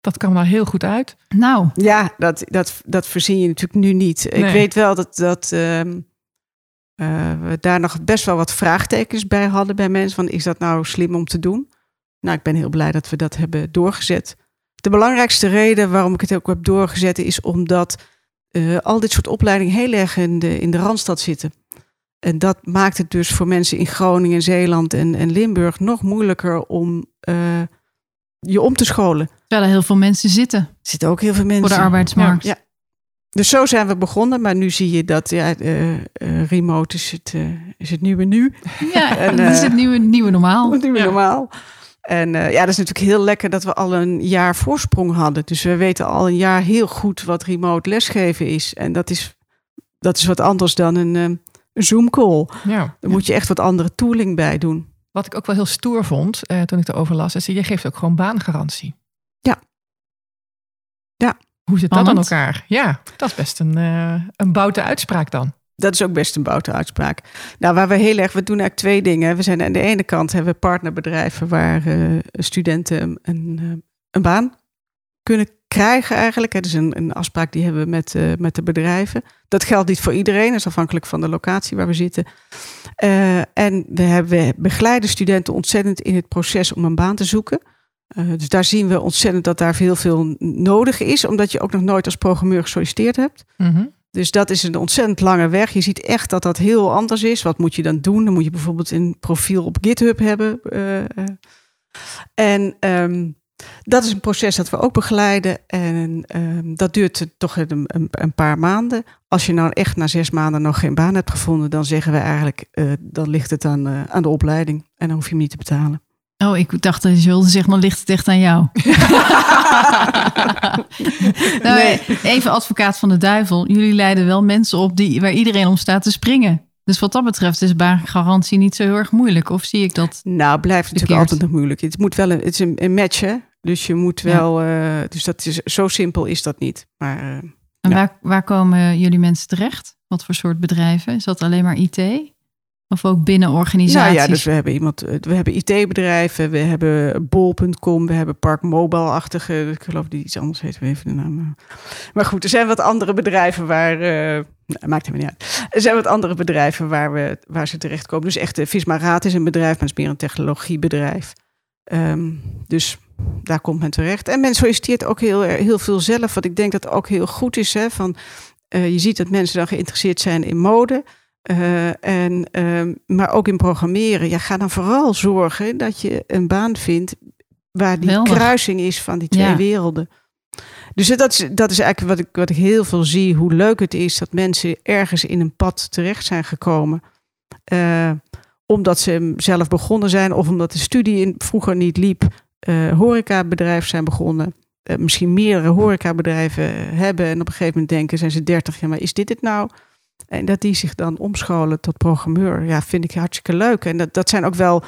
Dat kwam er heel goed uit. Nou. Ja, dat, dat, dat voorzien je natuurlijk nu niet. Ik weet wel dat, dat uh, we daar nog best wel wat vraagtekens bij hadden bij mensen. Van is dat nou slim om te doen? Nou, ik ben heel blij dat we dat hebben doorgezet. De belangrijkste reden waarom ik het ook heb doorgezet is omdat uh, al dit soort opleidingen heel erg in de, in de randstad zitten. En dat maakt het dus voor mensen in Groningen, Zeeland en, en Limburg nog moeilijker om uh, je om te scholen. Terwijl er heel veel mensen zitten. Er zitten ook heel veel mensen. Voor de arbeidsmarkt. Ja. Dus zo zijn we begonnen, maar nu zie je dat ja, uh, uh, remote is het, is het nieuwe nu. Ja, en, het is het nieuwe, nieuwe normaal. Het nieuwe ja. normaal. En ja, dat is natuurlijk heel lekker dat we al een jaar voorsprong hadden. Dus we weten al een jaar heel goed wat remote lesgeven is. En dat is, dat is wat anders dan een, een Zoom call. Ja. Daar moet je echt wat andere tooling bij doen. Wat ik ook wel heel stoer vond eh, toen ik erover las, is je geeft ook gewoon baangarantie. Ja. Hoe zit dat aan elkaar? Ja, dat is best een, uh, een boute uitspraak dan. Dat is ook best een boute uitspraak. Nou, waar we heel erg, we doen eigenlijk twee dingen. We zijn aan de ene kant hebben we partnerbedrijven waar uh, studenten een, een baan kunnen krijgen eigenlijk. Het is een, een afspraak die hebben we met, uh, met de bedrijven. Dat geldt niet voor iedereen, dat is afhankelijk van de locatie waar we zitten. Uh, en we, hebben, we begeleiden studenten ontzettend in het proces om een baan te zoeken. Uh, dus daar zien we ontzettend dat daar heel veel nodig is, omdat je ook nog nooit als programmeur gesolliciteerd hebt. Mm -hmm. Dus dat is een ontzettend lange weg. Je ziet echt dat dat heel anders is. Wat moet je dan doen? Dan moet je bijvoorbeeld een profiel op GitHub hebben. en um, dat is een proces dat we ook begeleiden. En um, dat duurt toch een, een, een, paar maanden. Als je nou echt na zes maanden nog geen baan hebt gevonden, dan zeggen we eigenlijk, dan ligt het aan, aan de opleiding. En dan hoef je hem niet te betalen. Oh, ik dacht dat je wilde zeggen, dan ligt het echt aan jou. nou, nee. Even advocaat van de duivel. Jullie leiden wel mensen op die, waar iedereen om staat te springen. Dus wat dat betreft is baangarantie niet zo heel erg moeilijk. Of zie ik dat? Nou, blijft natuurlijk altijd nog moeilijk. Het moet wel een, het is een, een match, hè? Dus je moet wel. Ja. Uh, dus dat is zo simpel is dat niet. Maar. Uh, en ja. waar, waar komen jullie mensen terecht? Wat voor soort bedrijven? Is dat alleen maar IT? Of ook binnen organisaties? Nou ja, dus we hebben iemand, we hebben IT-bedrijven, we hebben bol.com, we hebben Park Mobile-achtige, ik geloof die iets anders heet, we even de naam. Maar goed, er zijn wat andere bedrijven waar, uh, maakt helemaal niet uit. Er zijn wat andere bedrijven waar, we, waar ze terechtkomen. Dus echt, Visma Raad is een bedrijf, maar het is meer een technologiebedrijf. Um, dus daar komt men terecht. En men solliciteert ook heel, heel veel zelf, wat ik denk dat ook heel goed is. Hè, van, uh, je ziet dat mensen dan geïnteresseerd zijn in mode. Uh, en, uh, maar ook in programmeren. Ja, ga dan vooral zorgen dat je een baan vindt waar die kruising is van die twee Ja. werelden. Dus dat is, dat is eigenlijk wat ik, wat ik heel veel zie, hoe leuk het is dat mensen ergens in een pad terecht zijn gekomen. Uh, omdat ze zelf begonnen zijn of omdat de studie in, vroeger niet liep. Uh, horecabedrijf zijn begonnen. Misschien meerdere horecabedrijven hebben en op een gegeven moment denken, zijn ze dertig, ja, maar is dit het nou? En dat die zich dan omscholen tot programmeur, ja, vind ik hartstikke leuk. En dat, dat zijn ook wel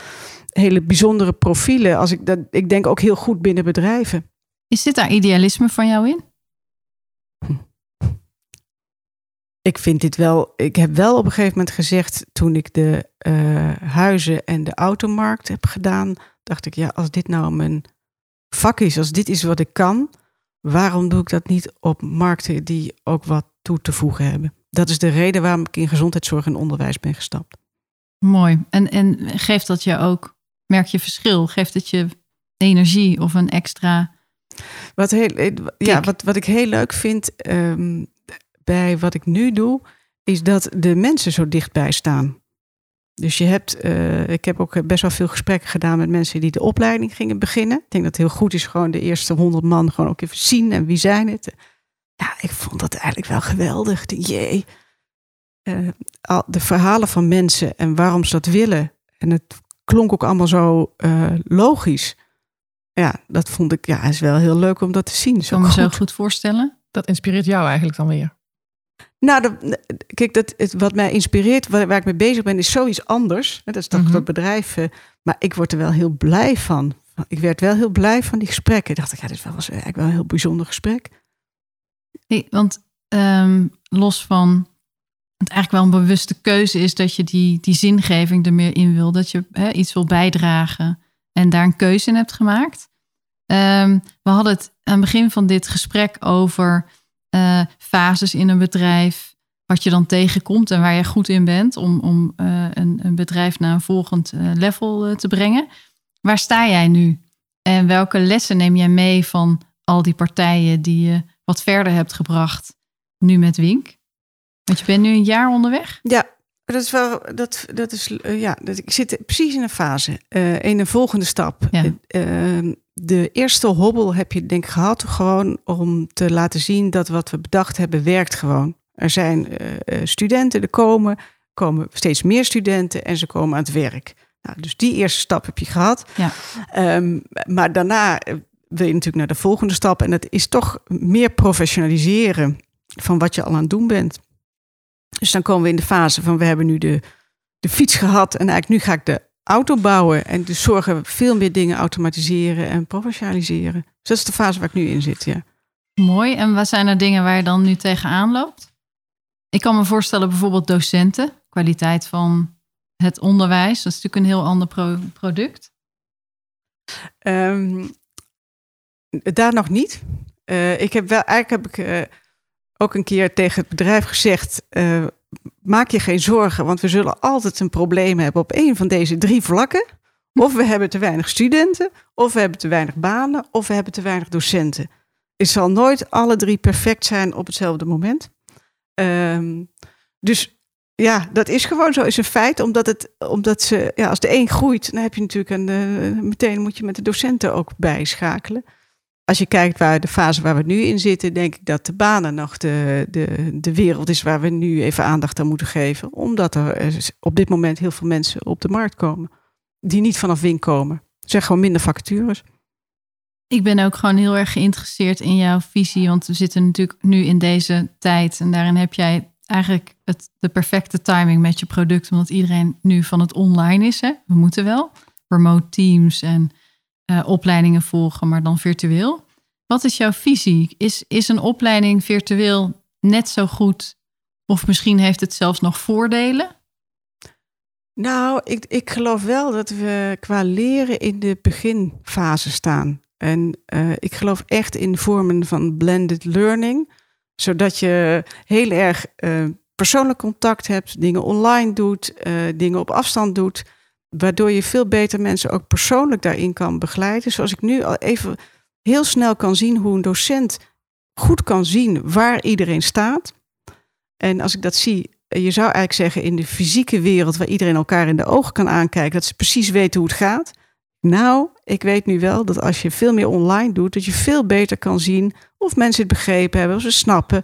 hele bijzondere profielen. Als ik, dat, ik denk ook heel goed binnen bedrijven. Is dit daar idealisme van jou in? Ik vind dit wel. Ik heb wel op een gegeven moment gezegd. toen ik de uh, huizen en de automarkt heb gedaan. dacht ik, ja, als dit nou mijn vak is, als dit is wat ik kan. waarom doe ik dat niet op markten die ook wat toe te voegen hebben? Dat is de reden waarom ik in gezondheidszorg en onderwijs ben gestapt. Mooi. En, en geeft dat je ook, merk je verschil? Geeft het je energie of een extra. Wat, heel, ja, wat, wat ik heel leuk vind um, bij wat ik nu doe, is dat de mensen zo dichtbij staan. Dus je hebt, uh, ik heb ook best wel veel gesprekken gedaan met mensen die de opleiding gingen beginnen. Ik denk dat het heel goed is, gewoon de eerste honderd man gewoon ook even zien en wie zijn het. Ja, ik vond dat eigenlijk wel geweldig. Jee. Uh, de verhalen van mensen en waarom ze dat willen. En het klonk ook allemaal zo uh, logisch. ja, dat vond ik, ja, is wel heel leuk om dat te zien. Zo kan me zo goed. voorstellen. Dat inspireert jou eigenlijk dan weer. Nou, dat, kijk, dat, het, wat mij inspireert, waar, waar ik mee bezig ben, is zoiets anders. Dat is toch Mhm. dat bedrijf. eh, maar ik word er wel heel blij van. Ik werd wel heel blij van die gesprekken. Ik dacht, ik, ja, dit was eigenlijk wel een heel bijzonder gesprek. Want ehm, los van het eigenlijk wel een bewuste keuze is dat je die, die zingeving er meer in wil, dat je hè, iets wil bijdragen en daar een keuze in hebt gemaakt. Ehm, we hadden het aan het begin van dit gesprek over eh, fases in een bedrijf, wat je dan tegenkomt en waar je goed in bent om, om eh, een, een bedrijf naar een volgend eh, level te brengen. Waar sta jij nu? En welke lessen neem jij mee van al die partijen die je wat verder hebt gebracht nu met Wink? Want je bent nu een jaar onderweg. Ja, dat is wel, dat, dat is, eh, ja, dat, ik zit precies in een fase, eh, in een volgende stap. Ja. Eh, eh, de eerste hobbel heb je denk ik gehad, gewoon om te laten zien dat wat we bedacht hebben werkt gewoon. Er zijn studenten, er komen, komen steeds meer studenten en ze komen aan het werk. Nou, dus die eerste stap heb je gehad. Ja. Ehm, maar daarna wil je natuurlijk naar de volgende stap en dat is toch meer professionaliseren van wat je al aan het doen bent. Dus dan komen we in de fase van we hebben nu de, de fiets gehad en eigenlijk nu ga ik de auto bouwen. En dus zorgen we veel meer dingen automatiseren en professionaliseren. Dus dat is de fase waar ik nu in zit, ja. Mooi. En wat zijn er dingen waar je dan nu tegenaan loopt? Ik kan me voorstellen bijvoorbeeld docenten, kwaliteit van het onderwijs. Dat is natuurlijk een heel ander pro- product. Ehm, daar nog niet. Eh, ik heb wel, eigenlijk heb ik eh, ook een keer tegen het bedrijf gezegd: eh, maak je geen zorgen, want we zullen altijd een probleem hebben op een van deze drie vlakken. Of we hebben te weinig studenten, of we hebben te weinig banen, of we hebben te weinig docenten. Het zal nooit alle drie perfect zijn op hetzelfde moment. Ehm, dus ja, dat is gewoon zo, is een feit. Omdat, het, omdat ze, ja, als de een groeit, dan heb je natuurlijk een, meteen moet je met de docenten ook bijschakelen. Als je kijkt waar de fase waar we nu in zitten, denk ik dat de banen nog de, de, de wereld is waar we nu even aandacht aan moeten geven. Omdat er op dit moment heel veel mensen op de markt komen die niet vanaf Wink komen. Zijn gewoon minder vacatures. Ik ben ook gewoon heel erg geïnteresseerd in jouw visie. Want we zitten natuurlijk nu in deze tijd. En daarin heb jij eigenlijk het, de perfecte timing met je product. Omdat iedereen nu van het online is. Hè? We moeten wel. Remote teams en eh, opleidingen volgen, maar dan virtueel. Wat is jouw visie? Is, is een opleiding virtueel net zo goed? Of misschien heeft het zelfs nog voordelen? Nou, ik, ik geloof wel dat we qua leren in de beginfase staan. En uh, ik geloof echt in vormen van blended learning, zodat je heel erg uh, persoonlijk contact hebt, dingen online doet, dingen op afstand doet, waardoor je veel beter mensen ook persoonlijk daarin kan begeleiden. Zoals ik nu al even heel snel kan zien hoe een docent goed kan zien waar iedereen staat. En als ik dat zie, je zou eigenlijk zeggen in de fysieke wereld waar iedereen elkaar in de ogen kan aankijken, dat ze precies weten hoe het gaat. Nou, ik weet nu wel dat als je veel meer online doet, dat je veel beter kan zien of mensen het begrepen hebben, of ze snappen.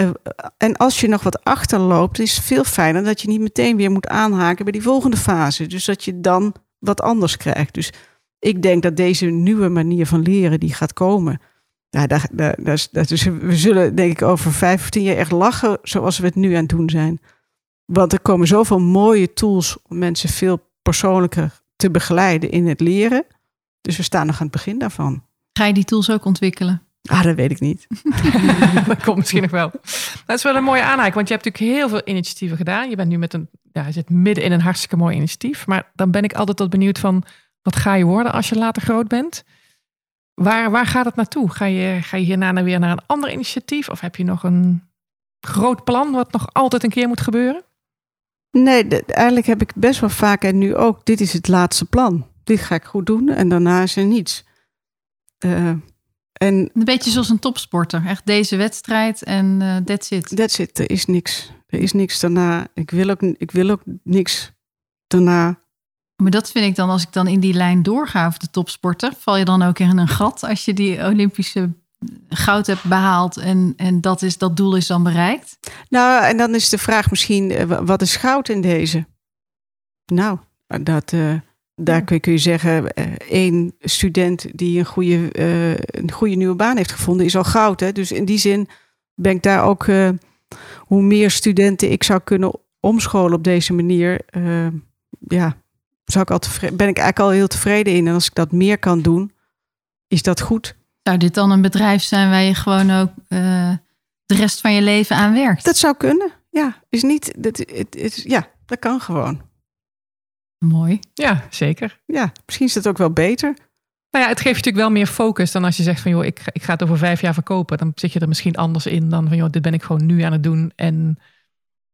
Uh, en als je nog wat achterloopt, is het veel fijner dat je niet meteen weer moet aanhaken bij die volgende fase. Dus dat je dan wat anders krijgt. Dus ik denk dat deze nieuwe manier van leren die gaat komen. Daar, daar, daar, dus we zullen denk ik over vijf of tien jaar echt lachen zoals we het nu aan het doen zijn. Want er komen zoveel mooie tools om mensen veel persoonlijker te begeleiden in het leren. Dus we staan nog aan het begin daarvan. Ga je die tools ook ontwikkelen? Ah, dat weet ik niet. dat komt misschien nog wel. Dat is wel een mooie aanhaking, want je hebt natuurlijk heel veel initiatieven gedaan. Je bent nu met een, ja, je zit midden in een hartstikke mooi initiatief. Maar dan ben ik altijd tot benieuwd van, wat ga je worden als je later groot bent? Waar, waar gaat het naartoe? Ga je, ga je hierna weer naar een ander initiatief? Of heb je nog een groot plan wat nog altijd een keer moet gebeuren? Nee, de, eigenlijk heb ik best wel vaak en nu ook, dit is het laatste plan. Dit ga ik goed doen en daarna is er niets. Uh, en een beetje zoals een topsporter. Echt deze wedstrijd en uh, that's it. That's it. Er is niks. Er is niks daarna. Ik wil ook, ik wil ook niks daarna. Maar dat vind ik dan, als ik dan in die lijn doorga over de topsporter, val je dan ook in een gat als je die Olympische goud hebt behaald en, en dat, is, dat doel is dan bereikt? Nou, en dan is de vraag misschien, wat is goud in deze? Nou, dat, uh, Daar kun je, kun je zeggen, eh, één student die een goede, eh, een goede nieuwe baan heeft gevonden, is al goud. Hè? Dus in die zin ben ik daar ook, eh, hoe meer studenten ik zou kunnen omscholen op deze manier, ja, zou ik al tevreden, ben ik eigenlijk al heel tevreden in. En als ik dat meer kan doen, is dat goed. Zou dit dan een bedrijf zijn waar je gewoon ook de rest van je leven aan werkt? Dat zou kunnen. Ja, is niet, dat, het, is, ja, dat kan gewoon. Mooi. Ja, zeker. Ja, misschien is dat ook wel beter. Nou ja, het geeft je natuurlijk wel meer focus dan als je zegt van joh, ik, ik ga het over vijf jaar verkopen. Dan zit je er misschien anders in dan van joh, dit ben ik gewoon nu aan het doen en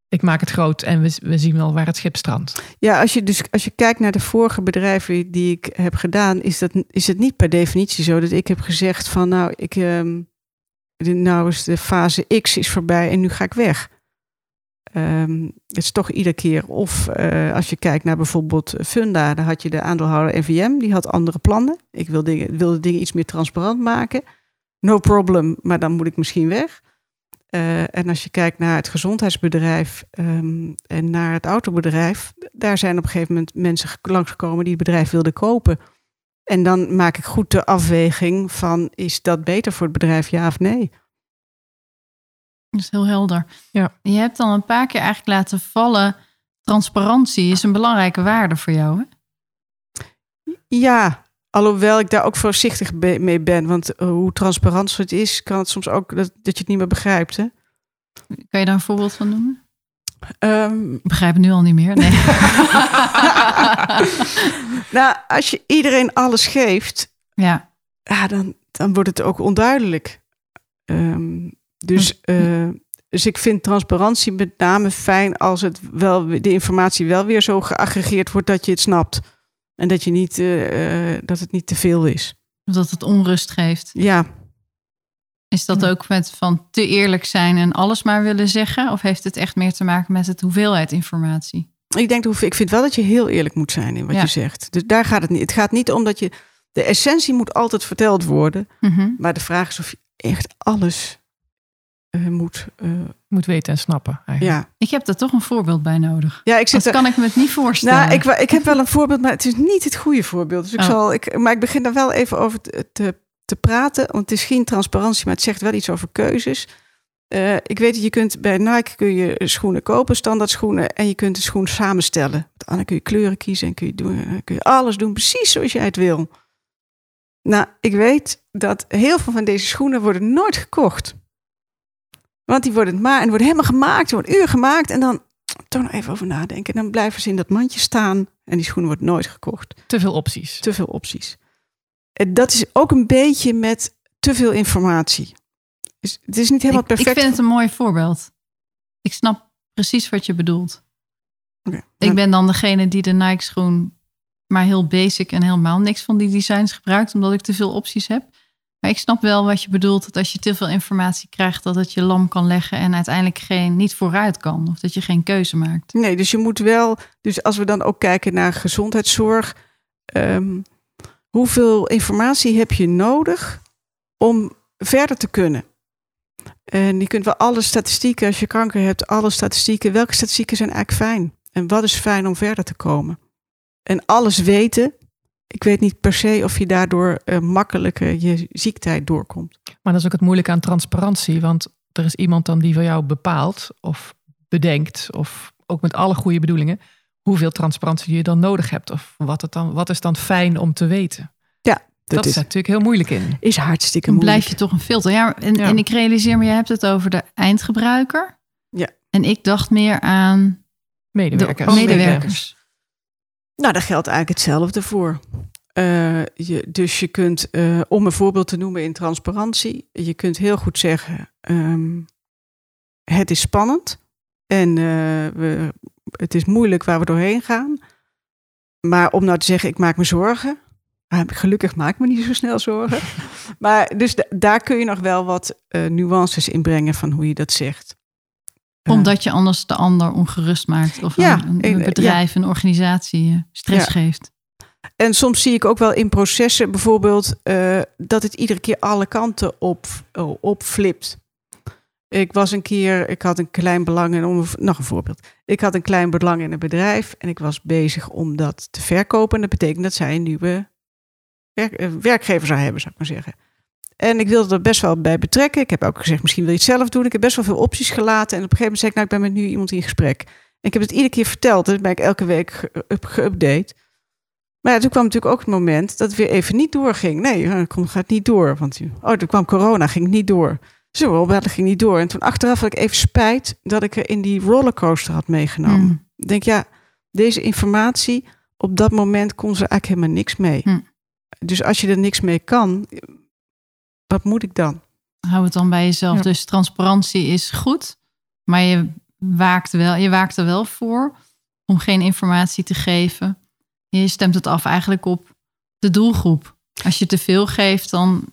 ik maak het groot en we, we zien wel waar het schip strandt. Ja, als je dus als je kijkt naar de vorige bedrijven die ik heb gedaan, is, dat, is het niet per definitie zo dat ik heb gezegd van nou, ik, de- nou is de fase X is voorbij en nu ga ik weg. Ehm, het is toch iedere keer. Of eh, als je kijkt naar bijvoorbeeld Funda, dan had je de aandeelhouder NVM, die had andere plannen. Ik wilde dingen, wilde dingen iets meer transparant maken. No problem, maar dan moet ik misschien weg. Eh, en als je kijkt naar het gezondheidsbedrijf ehm, en naar het autobedrijf, daar zijn op een gegeven moment mensen ge- langsgekomen die het bedrijf wilden kopen. En dan maak ik goed de afweging van is dat beter voor het bedrijf, ja of nee? Dat is heel helder. Ja. Je hebt dan een paar keer eigenlijk laten vallen. Transparantie is een belangrijke waarde voor jou. Hè? Ja, alhoewel ik daar ook voorzichtig mee ben. Want eh, hoe transparant het is, kan het soms ook dat, dat je het niet meer begrijpt. Hè? Kan je daar een voorbeeld van noemen? Ehm, Ik begrijp het nu al niet meer. Nee. nou, als je iedereen alles geeft, ja, ja, dan, dan wordt het ook onduidelijk. Ehm, dus, eh, dus ik vind transparantie met name fijn als het wel, de informatie wel weer zo geaggregeerd wordt dat je het snapt. En dat, je niet, eh, eh, dat het niet te veel is. dat het onrust geeft. Ja, Is dat ook met van te eerlijk zijn en alles maar willen zeggen? Of heeft het echt meer te maken met het hoeveelheid informatie? ik denk, ik vind wel dat je heel eerlijk moet zijn in wat Ja. je zegt. Dus daar gaat het niet. Het gaat niet om dat je. De essentie moet altijd verteld worden. Mhm. Maar de vraag is of je echt alles eh, moet. eh, Moet weten en snappen eigenlijk. ja. Ik heb daar toch een voorbeeld bij nodig. ja, ik zit Dat er. kan ik me het niet voorstellen. Nou, ik, ik heb wel een voorbeeld, maar het is niet het goede voorbeeld. Dus ik Oh. zal, ik, maar ik begin daar wel even over te, te, te praten. Want het is geen transparantie, maar het zegt wel iets over keuzes. Eh, ik weet dat je kunt bij Nike kun je schoenen kopen, standaard schoenen, en je kunt de schoen samenstellen. Dan kun je kleuren kiezen en kun je, doen, kun je alles doen precies zoals jij het wil. Nou, ik weet dat heel veel van deze schoenen worden nooit gekocht. Want die worden maar en worden helemaal gemaakt, die worden uur gemaakt en dan toch nog even over nadenken. En dan blijven ze in dat mandje staan en die schoenen wordt nooit gekocht. Te veel opties. Te veel opties. En dat is ook een beetje met te veel informatie. Dus het is niet helemaal ik, perfect. ik vind het een mooi voorbeeld. Ik snap precies wat je bedoelt. Oké. Ik ben dan degene die de Nike schoen maar heel basic en helemaal niks van die designs gebruikt, omdat ik te veel opties heb. Maar ik snap wel wat je bedoelt, dat als je te veel informatie krijgt, dat het je lam kan leggen en uiteindelijk geen, niet vooruit kan. Of dat je geen keuze maakt. Nee, dus je moet wel. Dus als we dan ook kijken naar gezondheidszorg. ehm, hoeveel informatie heb je nodig om verder te kunnen? En je kunt wel alle statistieken, als je kanker hebt, alle statistieken. Welke statistieken zijn eigenlijk fijn? En wat is fijn om verder te komen? En alles weten. Ik weet niet per se of je daardoor eh, makkelijker je ziektijd doorkomt. Maar dat is ook het moeilijke aan transparantie. Want er is iemand dan die voor jou bepaalt of bedenkt, of ook met alle goede bedoelingen, hoeveel transparantie je dan nodig hebt. Of wat, het dan, wat is dan fijn om te weten. Dat, Dat, is, is natuurlijk heel moeilijk in. is hartstikke Dan moeilijk. blijf je toch een filter. Ja, en, Ja. en ik realiseer me, je hebt het over de eindgebruiker. Ja. En ik dacht meer aan Medewerkers. de medewerkers. Nou, daar geldt eigenlijk hetzelfde voor. Eh, je, dus je kunt, eh, om een voorbeeld te noemen in transparantie, je kunt heel goed zeggen: ehm, het is spannend en eh, we, het is moeilijk waar we doorheen gaan. Maar om nou te zeggen: ik maak me zorgen. ah, gelukkig maak ik me niet zo snel zorgen. maar dus da- daar kun je nog wel wat nuances in brengen van hoe je dat zegt. Omdat je anders de ander ongerust maakt. Of Ja, een, een, en, bedrijf, een organisatie stress Ja. geeft. En soms zie ik ook wel in processen bijvoorbeeld eh, dat het iedere keer alle kanten op, op flipt. Ik was een keer, ik had een klein belang in, om, nog een voorbeeld. Ik had een klein belang in een bedrijf en ik was bezig om dat te verkopen. En dat betekent dat zij een nieuwe werk, eh, werkgever zou hebben, zou ik maar zeggen. En ik wilde er best wel bij betrekken. Ik heb ook gezegd, misschien wil je het zelf doen. Ik heb best wel veel opties gelaten. En op een gegeven moment zei ik, nou, ik ben met nu iemand in gesprek. En ik heb het iedere keer verteld. Dus ben ik elke week geüpdate. Maar ja, toen kwam natuurlijk ook het moment dat het weer even niet doorging. Nee, het gaat niet door. Want oh, toen kwam corona, ging het niet door. Zo, dat ging niet door. En toen achteraf had ik even spijt dat ik er in die rollercoaster had meegenomen. Mm. Ik denk, ja, deze informatie, op dat moment kon ze eigenlijk helemaal niks mee. Hm. Dus als je er niks mee kan, wat moet ik dan? Hou het dan bij jezelf. Ja. Dus transparantie is goed, maar je waakt, wel, je waakt er wel voor om geen informatie te geven. Je stemt het af eigenlijk op de doelgroep. Als je te veel geeft, dan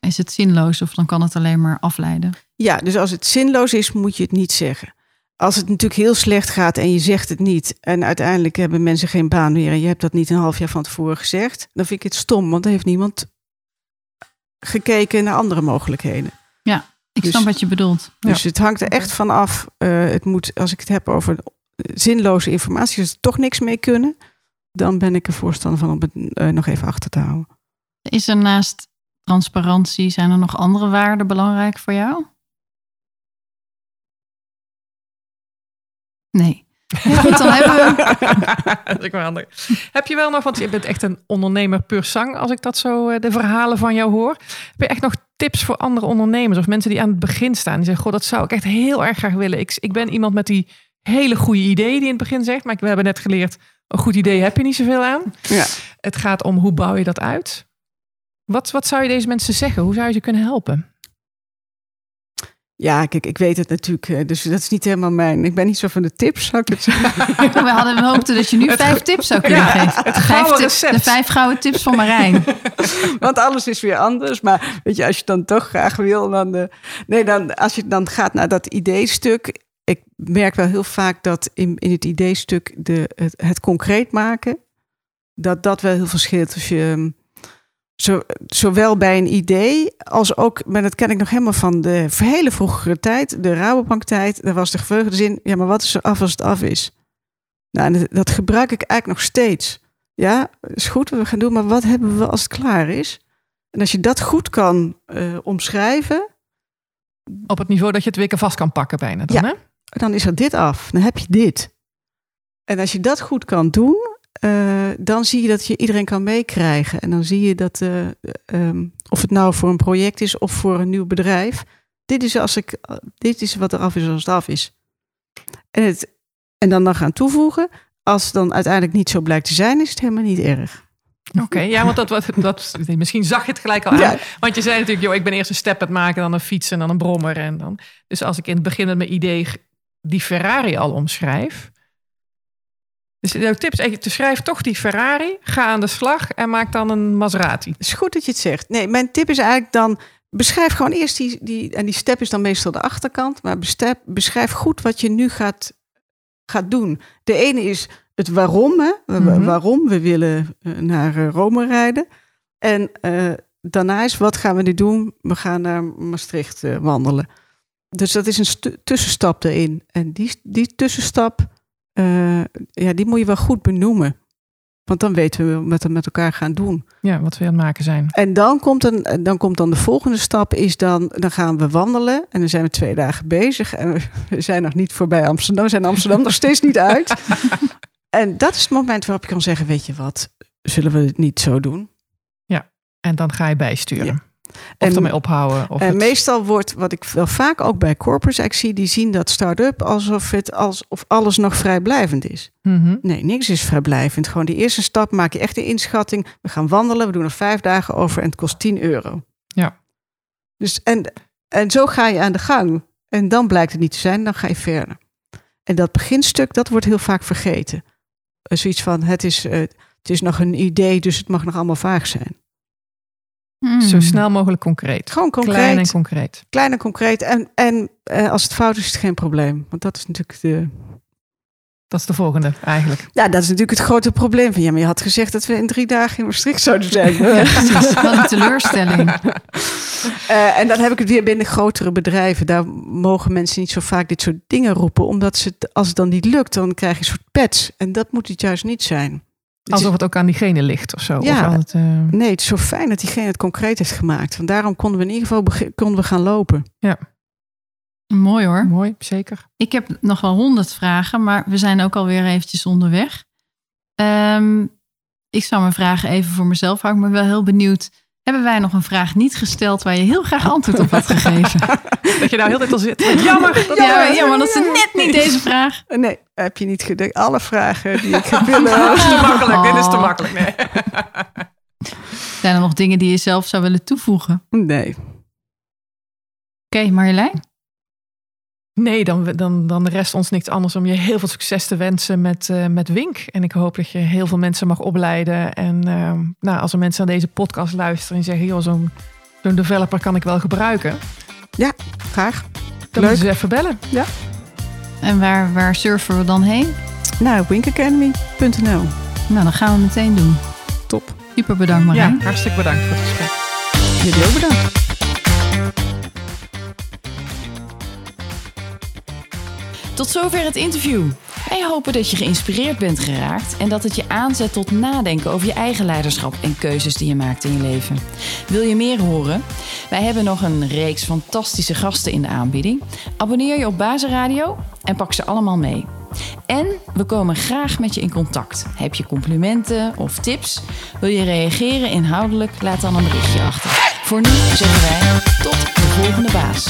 is het zinloos of dan kan het alleen maar afleiden. Ja, dus als het zinloos is, moet je het niet zeggen. Als het natuurlijk heel slecht gaat en je zegt het niet... en uiteindelijk hebben mensen geen baan meer... en je hebt dat niet een half jaar van tevoren gezegd... dan vind ik het stom, want dan heeft niemand gekeken naar andere mogelijkheden. Ik Dus- snap wat je bedoelt. Dus het hangt er echt van af. eh, het moet, als ik het heb over zinloze informatie... als er toch niks mee kunnen... dan ben ik er voorstander van om het eh, nog even achter te houden. Is er naast transparantie, zijn er nog andere waarden belangrijk voor jou? Nee. Goed, dan hebben we... dat is ook wel handig. Heb je wel nog, want je bent echt een ondernemer puur sang, als ik dat zo eh, de verhalen van jou hoor. Heb je echt nog tips voor andere ondernemers of mensen die aan het begin staan? Die zeggen, goh, dat zou ik echt heel erg graag willen. Ik, ik ben iemand met die hele goede ideeën die in het begin zegt, maar we hebben net geleerd, een goed idee heb je niet zoveel aan. Ja. Het gaat om hoe bouw je dat uit? Wat, wat zou je deze mensen zeggen? Hoe zou je ze kunnen helpen? Ja, kijk, ik weet het natuurlijk. eh, Dus dat is niet helemaal mijn... Ik ben niet zo van de tips, zou ik het zeggen. We hadden we hoopten dat je nu vijf tips zou kunnen Ja, geven. het vijf tips, de vijf gouden tips van Marijn. Want alles is weer anders. Maar weet je, als je dan toch graag wil, dan. eh, nee, dan als je dan gaat naar dat ideestuk. Ik merk wel heel vaak dat in, in het ideestuk de, het, het concreet maken. Dat dat wel heel veel scheelt. Als je. Zo, zowel bij een idee als ook, maar dat ken ik nog helemaal van de hele vroegere tijd, de Rabobank-tijd. Daar was de gevleugelde zin, ja, maar wat is er af als het af is? Nou, en dat, gebruik ik eigenlijk nog steeds. Ja, is goed wat we gaan doen, maar wat hebben we als het klaar is? En als je dat goed kan eh, omschrijven, Op het niveau dat je het weer vast kan pakken bijna dan, Ja. hè? dan is er dit af. Dan heb je dit. En als je dat goed kan doen, eh, dan zie je dat je iedereen kan meekrijgen. En dan zie je dat, eh, ehm, of het nou voor een project is of voor een nieuw bedrijf, dit is, als ik, dit is wat er af is als het af is. En, het, en dan nog gaan toevoegen, als het dan uiteindelijk niet zo blijkt te zijn, is het helemaal niet erg. Oké, ja, want dat, wat- dat, misschien zag je het gelijk al aan. Ja. Want je zei natuurlijk, joh, ik ben eerst een step aan het maken, dan een fiets en dan een brommer. En dan, dus als ik in het begin met mijn idee die Ferrari al omschrijf. Dus jouw tip is eigenlijk, schrijf toch die Ferrari, ga aan de slag en maak dan een Maserati. Het is goed dat je het zegt. Nee, mijn tip is eigenlijk dan. Beschrijf gewoon eerst die, die. En die step is dan meestal de achterkant. Maar bestep, beschrijf goed wat je nu gaat, gaat doen. De ene is het waarom. Hè? Mhm. Waarom we willen eh, naar eh, Rome rijden. En eh, daarna is wat gaan we nu doen? We gaan naar Maastricht wandelen. Dus dat is een tussenstap erin. En die, die tussenstap, eh, ja, die moet je wel goed benoemen. Want dan weten we wat we met elkaar gaan doen. Ja, wat we aan het maken zijn. En dan komt, een, dan komt dan de volgende stap, is dan, dan gaan we wandelen. En dan zijn we twee dagen bezig. En we- zijn nog niet voorbij Amsterdam. We zijn Amsterdam nog steeds niet uit. En dat is het moment waarop je kan zeggen, weet je wat, zullen we het niet zo doen? En dan ga je bijsturen. Ja. Of En- ermee ophouden. Of en het- meestal wordt, wat ik wel vaak ook bij corporates eigenlijk zie, die zien dat start-up alsof, het, alsof alles nog vrijblijvend is. Mhm. Nee, niks is vrijblijvend. Gewoon die eerste stap maak je echt de inschatting. We gaan wandelen, we doen er vijf dagen over en het kost 10 euro. Ja. Dus en, en zo ga je aan de gang. En dan blijkt het niet te zijn, dan ga je verder. En dat beginstuk, dat wordt heel vaak vergeten. Eh, Zoiets van, het is, eh, het is nog een idee, dus het mag nog allemaal vaag zijn. Hmm. Zo snel mogelijk concreet. Gewoon concreet, Klein klein en concreet. en concreet. En, en eh, als het fout is, is het geen probleem. Want dat is natuurlijk de, Dat is de volgende eigenlijk. Ja, dat is natuurlijk het grote probleem. Van, ja, maar je had gezegd dat we in drie dagen in Maastricht zouden zijn. Precies, wat een teleurstelling. Eh, en dan heb ik het weer binnen grotere bedrijven. Daar mogen mensen niet zo vaak dit soort dingen roepen. Omdat ze, het- als het dan niet lukt, dan krijg je een soort pets. En dat moet het juist niet zijn. Het Alsof het ook aan diegene ligt of zo. Ja. Of aan het, eh, nee, het is zo fijn dat diegene het concreet heeft gemaakt. Want daarom konden we in ieder geval konden we gaan lopen. Mooi hoor. Mooi, zeker. Ik heb nog wel honderd vragen, maar we zijn ook alweer eventjes onderweg. Ehm, ik zal mijn vragen even voor mezelf houden. Ik ben wel heel benieuwd. Hebben wij nog een vraag niet gesteld waar je heel graag antwoord op had gegeven? Dat je nou heel tijd al zit. Jammer. ja, maar, ja, maar dat is net niet deze vraag. Nee, heb je niet gedekt. Alle vragen die ik heb willen. Dat is te makkelijk. Dit is te Oh. makkelijk. Nee. Zijn er nog dingen die je zelf zou willen toevoegen? Oké, Nee. Marjolein? Nee, dan, dan, dan rest ons niks anders om je heel veel succes te wensen met, eh, met Wink. En ik hoop dat je heel veel mensen mag opleiden. En ehm, nou, als er mensen naar deze podcast luisteren en zeggen... joh, zo'n zo'n developer kan ik wel gebruiken. Graag. Dan Leuk. moeten ze even bellen. En waar, waar surfen we dan heen? Nou, winkacademy.nl. Nou, dat gaan we meteen doen. Top. Super bedankt Marijn. Ja, hartstikke bedankt voor het gesprek. Jullie ook bedankt. Tot zover het interview. Wij hopen dat je geïnspireerd bent geraakt en dat het je aanzet tot nadenken over je eigen leiderschap en keuzes die je maakt in je leven. Wil je meer horen? Wij hebben nog een reeks fantastische gasten in de aanbieding. Abonneer je op Bazenradio en pak ze allemaal mee. En we komen graag met je in contact. Heb je complimenten of tips? Wil je reageren inhoudelijk? Laat dan een berichtje achter. Voor nu zeggen wij tot de volgende baas.